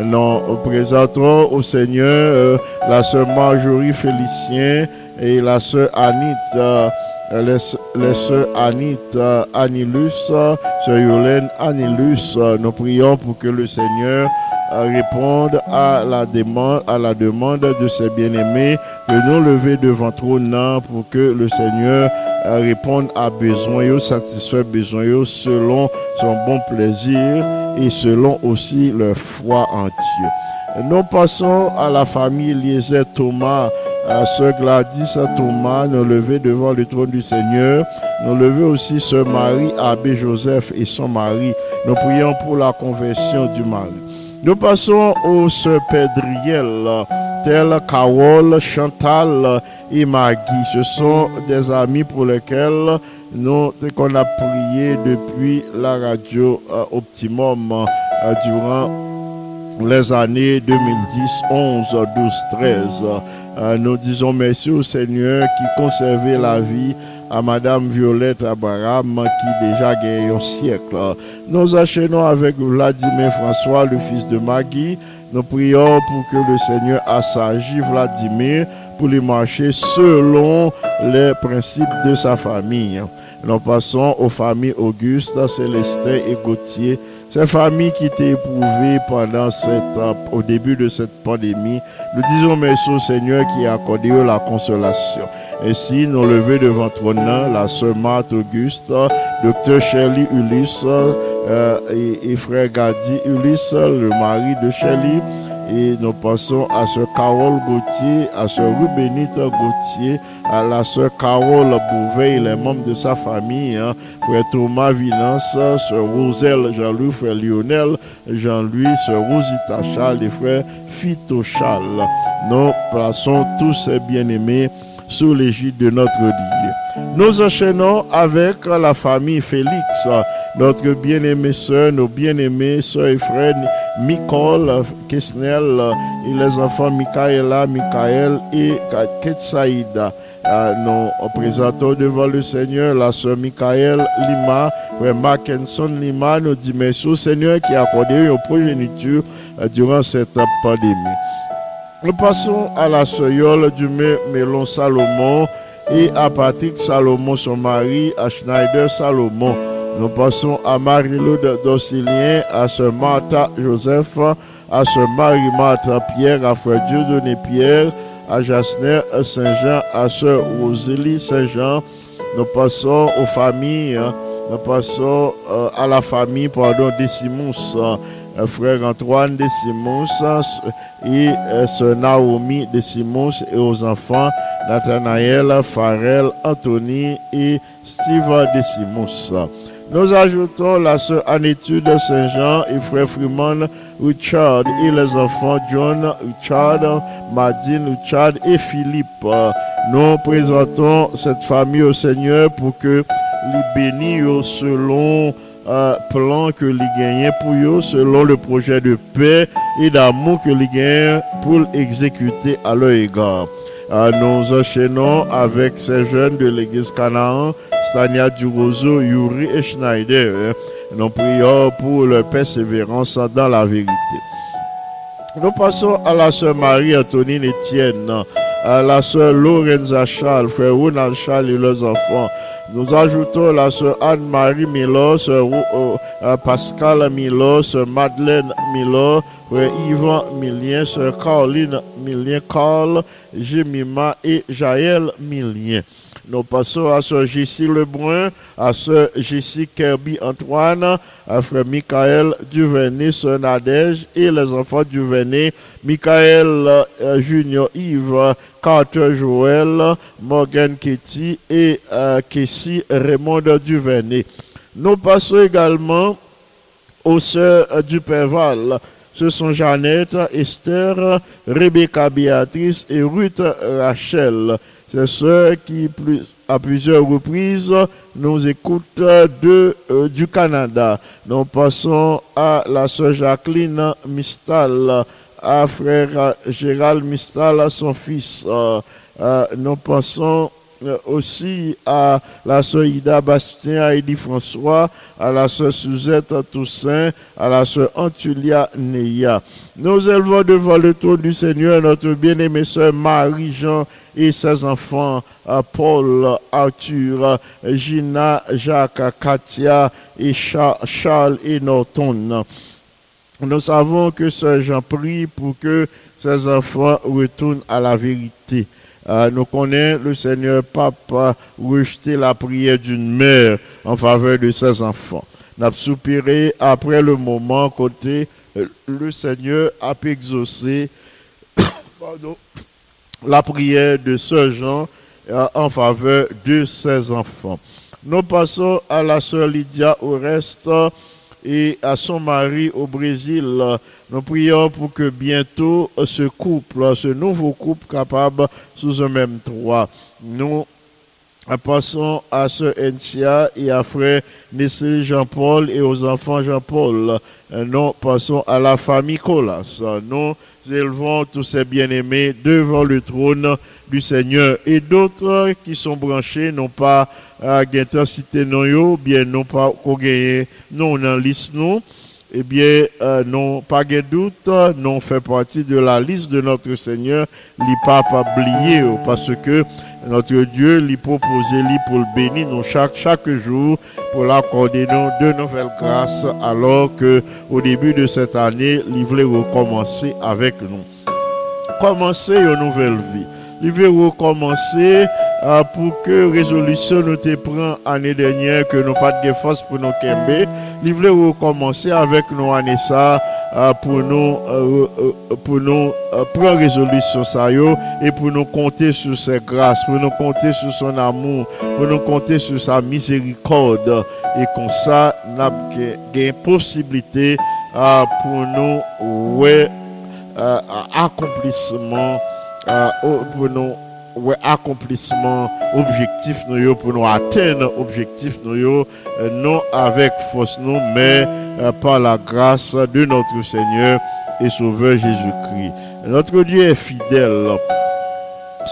Nous présentons au Seigneur euh, la sœur Marjorie Félicien et la sœur Anit. euh, les, sœurs Anit euh, Anilus, sœur Yolène Anilus. Nous prions pour que le Seigneur euh, réponde à la demande, à la demande de ses bien-aimés, de nous lever devant trône pour que le Seigneur euh, réponde à besoin, satisfait besoin selon son bon plaisir et selon aussi leur foi en Dieu. Nous passons à la famille Eliezer Thomas à Sœur Gladys Thomas, nous lever devant le trône du Seigneur. Nous lever aussi Sœur Marie, Abbé Joseph et son mari. Nous prions pour la conversion du mari. Nous passons aux Sœurs Pédriel, telles Carole, Chantal et Maggie. Ce sont des amis pour lesquels nous qu'on a prié depuis la radio euh, Optimum euh, durant les années 2010, 11, 12, 13. Euh, nous disons merci au Seigneur qui conservait la vie à Madame Violette Abraham qui déjà gagne un siècle. Nous enchaînons avec Vladimir François, le fils de Maggie. Nous prions pour que le Seigneur assagit Vladimir pour les marcher selon les principes de sa famille. Nous passons aux familles Auguste, Célestin et Gauthier. Ces familles qui étaient éprouvées pendant cette, au début de cette pandémie, nous disons merci au Seigneur qui a accordé la consolation. Ainsi, nous levons devant ton la sœur Marthe Auguste, docteur Shirley Ulysse euh, et, et, frère Gadi Ulysse, le mari de Shirley. Et nous passons à sœur Carole Gauthier, à sœur Rubénite Gauthier, à la sœur Carole Bouvet, les membres de sa famille, hein, frère Thomas Vinance, sœur Roselle Jean-Louis, frère Lionel Jean-Louis, sœur Rosita Charles et frère Fito Charles. Nous plaçons tous ces bien-aimés sous l'égide de notre Dieu. Nous enchaînons avec la famille Félix, notre bien-aimé sœur, nos bien-aimés sœurs et frères, Nicole, Kesnel et les enfants Michaela, Michael et Ketsaïda. nous présentons devant le Seigneur la sœur Michael Lima, frère Mackinson Lima, nous dit merci au Seigneur qui a accordé une progéniture durant cette pandémie. Nous passons à la sœur du Mélon Salomon et à Patrick Salomon, son mari, à Schneider Salomon. Nous passons à Marie-Laude Docilien, à Sœur Martha Joseph, à Sœur Marie-Martha Pierre, à Frère Dieudonné Pierre, à Jasner Saint-Jean, à Sœur Rosélie Saint-Jean. Nous passons aux familles, nous passons à la famille, pardon, des Simons, frère Antoine de Simons et Sœur Naomi de Simons et aux enfants Nathanaël, Farel, Anthony et Steve de Simons. Nous ajoutons la sœur Annétude de Saint-Jean et frère Freeman Richard et les enfants John Richard, Madine Richard et Philippe. Nous présentons cette famille au Seigneur pour que les bénisse selon plan que les gagnent pour eux, selon le projet de paix et d'amour que les gagnent pour exécuter à leur égard. nous enchaînons avec ces jeunes de l'église Canaan Stania Durozo, Yuri et Schneider. Nous prions pour leur persévérance dans la vérité. Nous passons à la sœur Marie-Antonine Etienne, à la sœur Lorenza Charles, frère Ronald Charles et leurs enfants. Nous ajoutons la sœur Anne-Marie Milo, sœur euh, Pascal Milo, sœur Madeleine Milo, frère Yvan Milien, sœur Caroline Milien, Carl, Jemima et Jaël Milien. Nous passons à Sœur Jessie Lebrun, à Sœur Jessie Kirby Antoine, à Frère Michael Duvernay, Sœur Nadège et les enfants Duvernay, Michael euh, Junior Yves, Carter Joël, Morgan Ketty et euh, Kessie Raymond Duvernay. Nous passons également aux Sœurs du Perval. Ce sont Jeannette, Esther, Rebecca Béatrice et Ruth Rachel. Ces sœurs qui, à plusieurs reprises, nous écoutent de, euh, du Canada. Nous passons à la sœur Jacqueline Mistal, à frère Gérald Mistal, son fils. Euh, euh, nous passons aussi à la sœur Ida Bastien, à François, à la sœur Suzette Toussaint, à la sœur Antulia Neya. Nous élevons devant le trône du Seigneur notre bien-aimée sœur Marie-Jean et ses enfants, Paul, Arthur, Gina, Jacques, Katia et Charles et Norton. Nous savons que ce Jean prie pour que ses enfants retournent à la vérité. Euh, nous connaissons le Seigneur Pape rejeter la prière d'une mère en faveur de ses enfants. Nous avons soupiré après le moment côté le Seigneur a exaucé pardon, la prière de Sœur Jean euh, en faveur de ses enfants. Nous passons à la sœur Lydia Oreste et à son mari au Brésil. Nous prions pour que bientôt ce couple, ce nouveau couple capable sous un même toit. Nous passons à ce NCA et à frère Nestlé Jean-Paul et aux enfants Jean-Paul. Euh, Nous passons à la famille Colas. Nous élevons tous ces bien-aimés devant le trône du Seigneur. Et d'autres qui sont branchés n'ont pas à gagner cité non yo, bien non pas qu'on gagne non dans liste non. Eh bien, euh, non, pas de doute, non fait partie de la liste de notre Seigneur, li pas pas oublié, oh, parce que notre Dieu lui propose lui pour le bénir nous chaque, chaque jour, pour l'accorder nous de nouvelles grâces, alors que au début de cette année, il voulait recommencer avec nous. Commencer une nouvelle vie. Il veut recommencer euh, pour que résolution nous te prend année dernière que nous pas de force pour nous kembe. Recommencer avec nous année ça euh, pour nous euh, euh, pour nous euh, prendre résolution ça yo et pour nous compter sur ses grâces, pour nous compter sur son amour, pour nous compter sur sa miséricorde et comme ça n'a gain possibilité euh, pour nous ouais euh, pour nous ouais, accomplissement objectif nous pour nous atteindre objectif nous euh, non avec force nous mais euh, par la grâce de notre Seigneur et Sauveur Jésus-Christ. Notre Dieu est fidèle.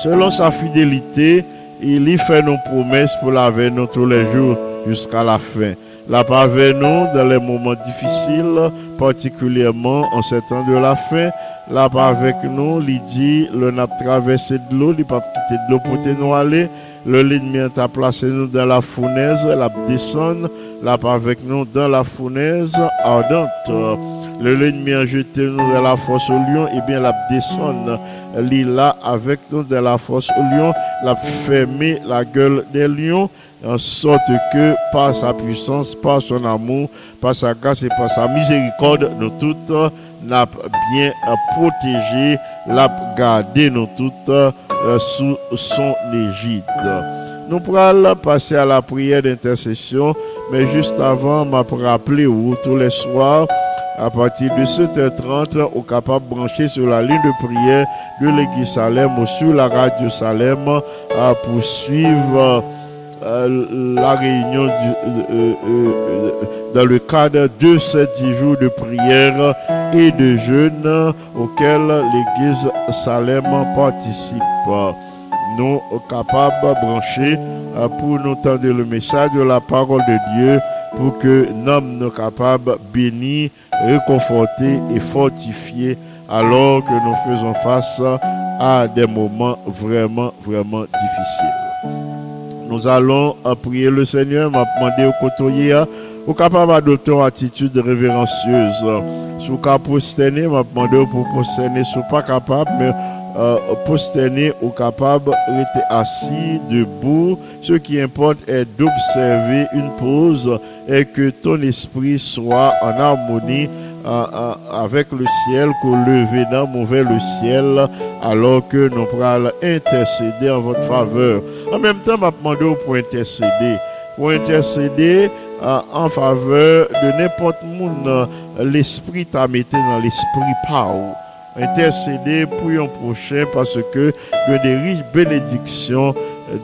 Selon sa fidélité, il y fait nos promesses pour laver nous tous les jours jusqu'à la fin. La pas avec nous dans les moments difficiles, particulièrement en ces temps de la fin. La avec nous, il dit, le n'a traversé de l'eau, il pas quitté de l'eau pour nous aller. Le l'ennemi a placé nous dans la fournaise, la descendre, la avec nous dans la fournaise ardente. Le l'ennemi a jeté nous dans la fosse au lion, et bien la descendre l'île là avec nous dans la fosse au lion, la fermer la gueule des lions, en sorte que par sa puissance, par son amour, par sa grâce et par sa miséricorde, nous toutes n'a bien protégé, l'a gardé nous toutes euh, sous son égide. Nous pourrons passer à la prière d'intercession, mais juste avant, m'a rappelé où tous les soirs, à partir de 7h30, au capable brancher sur la ligne de prière de l'église Salem ou sur la radio Salem à poursuivre euh, la réunion euh, euh, dans le cadre de ces dix jours de prière et de jeûne auxquels l'église Salem participe. Nous capables de brancher pour nous tendre le message de la parole de Dieu pour que nous sommes capables de bénir, réconforter et fortifier alors que nous faisons face à des moments vraiment, vraiment difficiles. Nous allons euh, prier le Seigneur, m'a demandé au côtoyer, au capable d'adopter une attitude révérencieuse. Si vous prosterner, m'a demandé pour prosterner, si vous pas capable, mais euh, prosterner au capable rester assis, debout. Ce qui importe est d'observer une pause et que ton esprit soit en harmonie avec le ciel, qu'on lever dans vers le ciel, alors que nous pourrons intercéder en votre faveur. En même temps, m'a demandé pour intercéder. Pour intercéder euh, en faveur de n'importe monde, euh, l'esprit t'a mis dans l'esprit où. Intercéder pour un prochain parce que il y a des riches bénédictions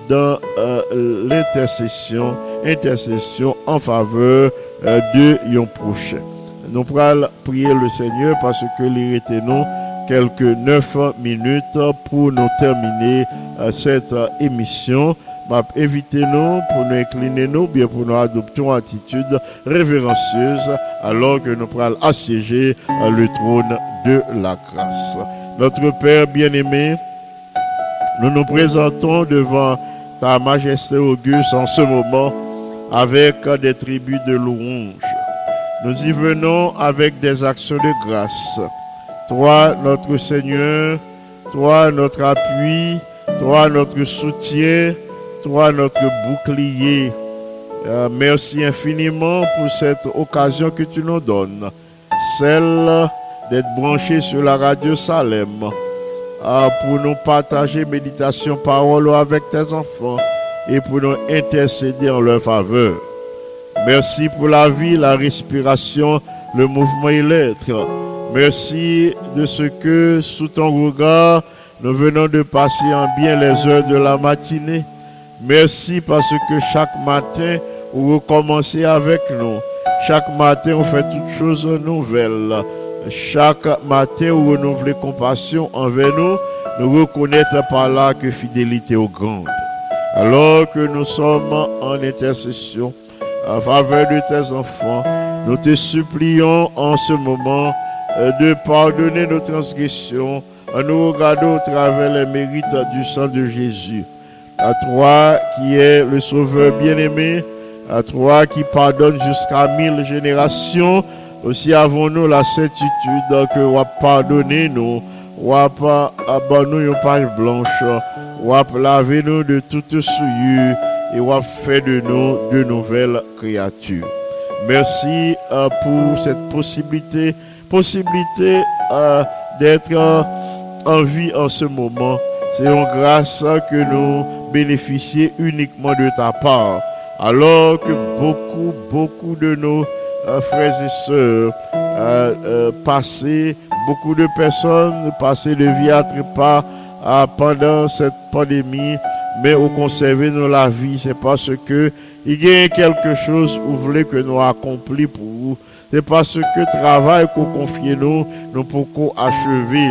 dans euh, l'intercession, intercession en faveur euh, de un prochain. Nous pourrons prier le Seigneur parce que était nous quelques neuf minutes pour nous terminer euh, cette émission. M'a invité nous pour nous incliner nous, bien pour nous adopter une attitude révérencieuse alors que nous pourrons assiéger euh, le trône de la grâce. Notre Père bien-aimé, nous nous présentons devant ta majesté auguste en ce moment avec des tribus de louange. Nous y venons avec des actions de grâce. Toi, notre Seigneur, toi, notre appui, toi, notre soutien, toi, notre bouclier. Euh, merci infiniment pour cette occasion que tu nous donnes, celle d'être branché sur la radio Salem, euh, pour nous partager méditation, parole avec tes enfants et pour nous intercéder en leur faveur. Merci pour la vie, la respiration, le mouvement et l'être. Merci de ce que sous ton regard, nous venons de passer en bien les heures de la matinée. Merci parce que chaque matin, vous recommencez avec nous. Chaque matin, on fait toutes choses nouvelles. Chaque matin, vous renouvelez compassion envers nous. Nous reconnaître par là que fidélité est grande. Alors que nous sommes en intercession en faveur de tes enfants, nous te supplions en ce moment euh, de pardonner nos transgressions nous regardant au travers les mérites du sang de Jésus. À toi qui es le Sauveur bien-aimé, à toi qui pardonne jusqu'à mille générations, aussi avons-nous la certitude que vous pardonné nous, vous abandonné une page blanche, vous lavé nous de toute souillure et vous fait de nous de nouvelles créatures. Merci euh, pour cette possibilité, possibilité euh, d'être en vie en ce moment. C'est une grâce que nous bénéficions uniquement de ta part. Alors que beaucoup, beaucoup de nos euh, frères et sœurs passaient, beaucoup de personnes passaient de vie à trépas pendant cette pandémie, mais au conserver nous la vie, c'est parce que il y a quelque chose que vous voulez que nous accomplissions pour vous. C'est parce que travail qu'on confie nous, nous pouvons achever.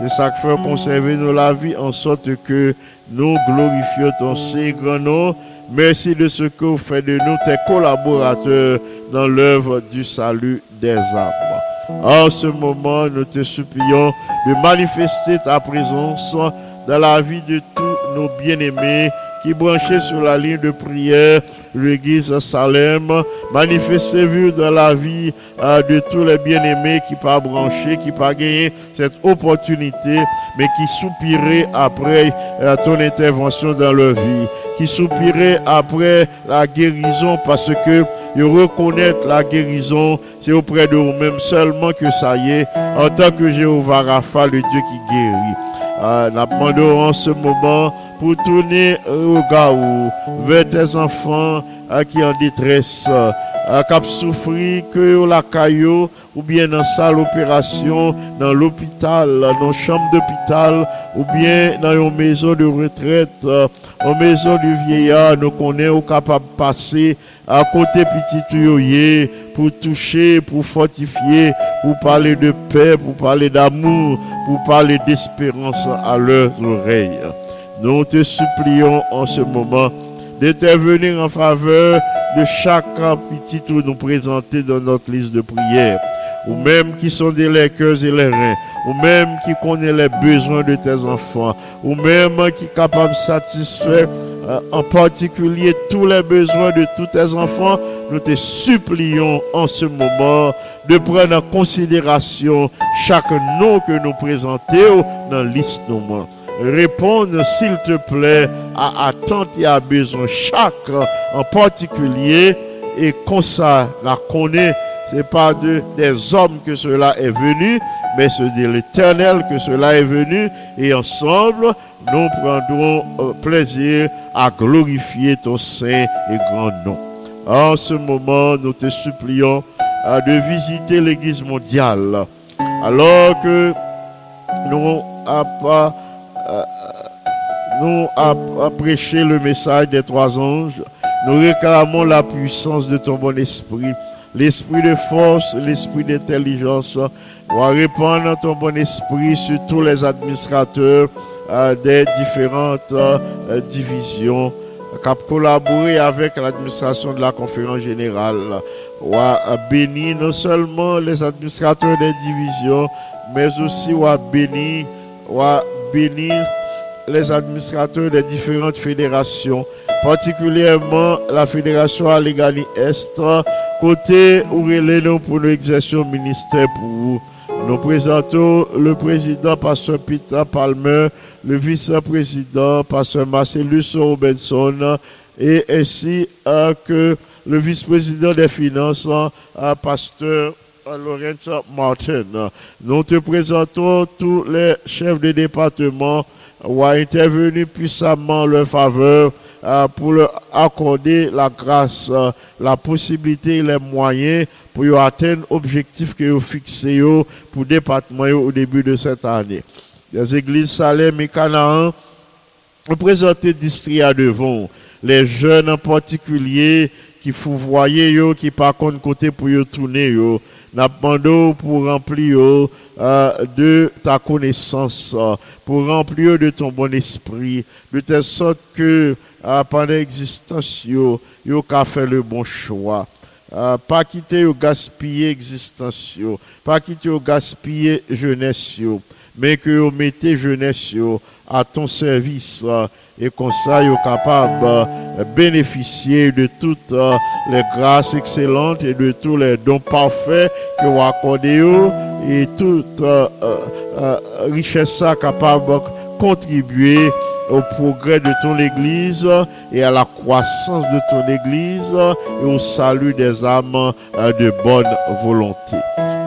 C'est ça qui fait conserver nous la vie en sorte que nous glorifions ton Saint nom. Merci de ce que vous faites de nous, tes collaborateurs dans l'œuvre du salut des âmes. En ce moment, nous te supplions de manifester ta présence dans la vie de tous nos bien-aimés qui branchaient sur la ligne de prière l'église Salem. Manifestez-vous dans la vie euh, de tous les bien-aimés qui pas branchés, qui pas gagné cette opportunité, mais qui soupiraient après euh, ton intervention dans leur vie, qui soupiraient après la guérison parce que ils reconnaissent la guérison, c'est auprès de vous-même seulement que ça y est, en tant que Jéhovah Rapha, le Dieu qui guérit. Euh, nous en ce moment pour tourner au regard vers tes enfants euh, qui en détresse, euh, qui souffert que la caillou ou bien dans salle d'opération, dans l'hôpital, dans une chambre d'hôpital, ou bien dans une maison de retraite, une maison de vieillard, nous connaissons capable de passer à côté petit pour toucher, pour fortifier, pour parler de paix, pour parler d'amour, pour parler d'espérance à leurs oreilles. Nous te supplions en ce moment d'intervenir en faveur de chaque petit tout nous présenter dans notre liste de prières, ou même qui sont des cœurs et les reins, ou même qui connaît les besoins de tes enfants, ou même qui est capable de satisfaire en particulier tous les besoins de tous tes enfants, nous te supplions en ce moment de prendre en considération chaque nom que nous présentons dans moi. Répondre, s'il te plaît, à attente et à besoin chaque en particulier et comme ça la connaît c'est pas de, des hommes que cela est venu, mais c'est de l'éternel que cela est venu. Et ensemble, nous prendrons euh, plaisir à glorifier ton saint et grand nom. En ce moment, nous te supplions euh, de visiter l'Église mondiale. Alors que nous pas euh, nous a prêché le message des trois anges, nous réclamons la puissance de ton bon esprit l'esprit de force, l'esprit d'intelligence. va répandre ton bon esprit sur tous les administrateurs des différentes euh, divisions qui collaborer avec l'administration de la conférence générale. va bénir non seulement les administrateurs des divisions, mais aussi va bénir, va bénir les administrateurs des différentes fédérations, particulièrement la fédération Allegheny Est, côté où nous pour nous exercer le ministère pour vous. Nous présentons le président Pasteur Peter Palmer, le vice-président Pasteur Marcellus Robinson et ainsi que le vice-président des finances, Pasteur Lorenz Martin. Nous te présentons tous les chefs de département ou a intervenu puissamment en leur faveur euh, pour leur accorder la grâce, euh, la possibilité et les moyens pour atteindre l'objectif que vous fixé pour département au début de cette année. Les églises Salem et Canaan ont présenté à devant. Les jeunes en particulier qui yo, qui par contre côté pour tourner demandé pour remplir euh, de ta connaissance, euh, pour remplir de ton bon esprit, de telle sorte que euh, pendant l'existence yo, yo fait le bon choix. Euh, pas quitter yo gaspiller existence yo, pas quitter yo gaspiller jeunesse mais que vous mettez jeunesse à ton service euh, et comme ça vous capable de bénéficier de toutes euh, les grâces excellentes et de tous les dons parfaits que vous accordez et toute euh, euh, euh, richesse capable de contribuer au progrès de ton Église et à la croissance de ton Église et au salut des âmes euh, de bonne volonté.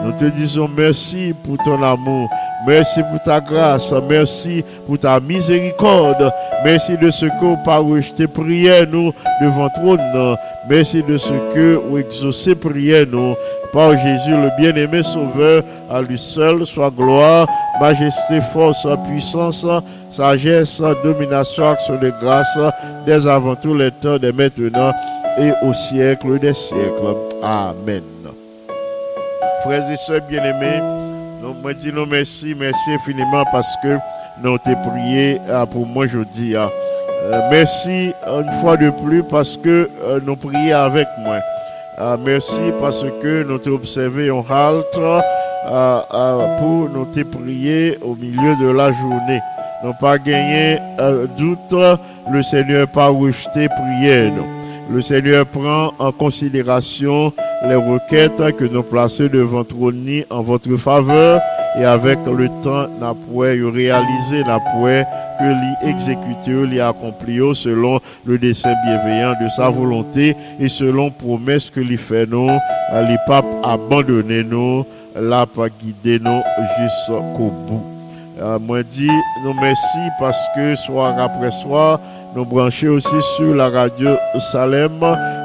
Nous te disons merci pour ton amour, merci pour ta grâce, merci pour ta miséricorde, merci de ce que pas rejeté prière nous devant trône, merci de ce que vous exaucez prière nous par Jésus le bien-aimé Sauveur, à lui seul soit gloire, majesté, force, puissance, sagesse, domination, action de grâce, dès avant tous les temps, dès maintenant et au siècle des siècles. Amen. Frères et sœurs bien-aimés, nous me disons merci, merci infiniment parce que nous t'ai prié euh, pour moi aujourd'hui. Euh, merci une fois de plus parce que euh, nous prions avec moi. Merci parce que nous t'ai observé en halte pour nous t'ai prié au milieu de la journée. Nous pas gagné doute, le Seigneur pas rejeté prière. nous. Le Seigneur prend en considération les requêtes que nous plaçons devant trône en votre faveur et avec le temps, nous pouvons réaliser, nous pouvons que l'y exécuter, l'y accomplir selon le dessein bienveillant de sa volonté et selon promesse que l'y fait nous, l'y pas abandonner nous, l'a pas guider nous jusqu'au bout. Euh, moi dit nous merci parce que soir après soir, nous brancher aussi sur la radio Salem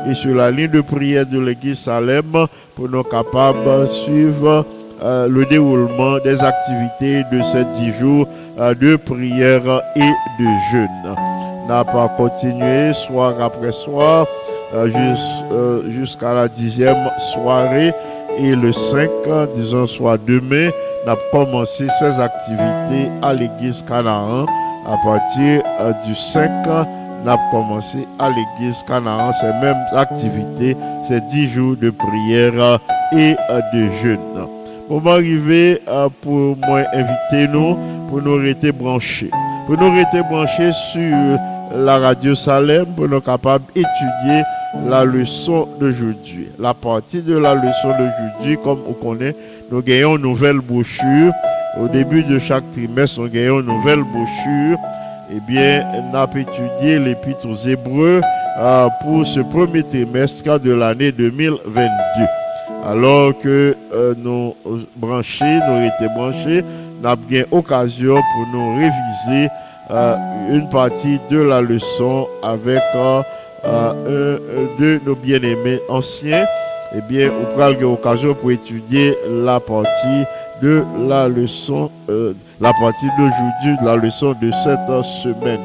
et sur la ligne de prière de l'église Salem pour nous capables de suivre euh, le déroulement des activités de ces dix jours euh, de prière et de jeûne. N'a pas continué soir après soir euh, jus- jusqu'à la dixième soirée et le 5, euh, disons soit demain, n'a commencé ses activités à l'église Canaan à partir du 5 n'a commencé à l'église Canaan ces mêmes activités, ces 10 jours de prière et euh, de jeûne. Moment arrivé euh, pour moi inviter nous, pour nous rester branchés. Pour nous rester branchés sur la radio Salem, pour nous capables d'étudier la leçon d'aujourd'hui. La partie de la leçon d'aujourd'hui, comme on connaît, nous gagnons une nouvelle brochure. Au début de chaque trimestre, nous gagnons une nouvelle brochure. Eh bien, on a étudié l'épître aux Hébreux euh, pour ce premier trimestre de l'année 2022. Alors que euh, nos branchés, nous étions branchés, nous avons eu occasion pour nous réviser euh, une partie de la leçon avec euh, euh, un de nos bien-aimés anciens. Eh bien, on prend l'occasion pour étudier la partie de la leçon, euh, la partie d'aujourd'hui, de la leçon de cette semaine.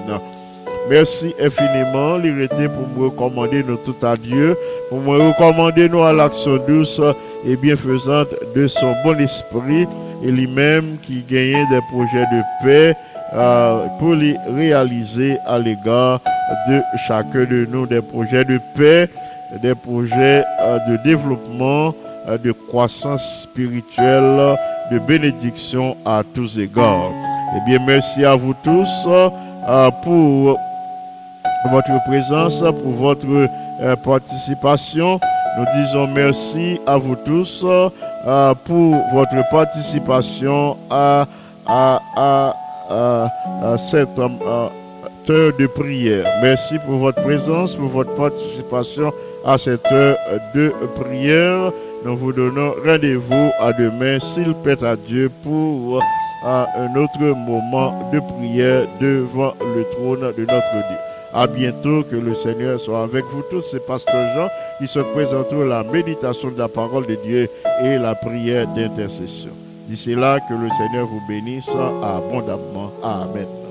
Merci infiniment, l'irrité pour me recommander nous tout à Dieu, pour me recommander nous à l'action douce et bienfaisante de son bon esprit et lui-même qui gagnait des projets de paix euh, pour les réaliser à l'égard de chacun de nous, des projets de paix, des projets euh, de développement, euh, de croissance spirituelle, de bénédiction à tous égards. Eh bien, merci à vous tous euh, pour votre présence, pour votre euh, participation. Nous disons merci à vous tous euh, pour votre participation à, à, à, à- cette heure de prière. Merci pour votre présence, pour votre participation à cette heure de prière. Nous vous donnons rendez-vous à demain, s'il plaît à Dieu, pour à un autre moment de prière devant le trône de notre Dieu. À bientôt, que le Seigneur soit avec vous tous. C'est Pasteur Jean qui se présenteront la méditation de la parole de Dieu et la prière d'intercession. D'ici là, que le Seigneur vous bénisse abondamment. Amen.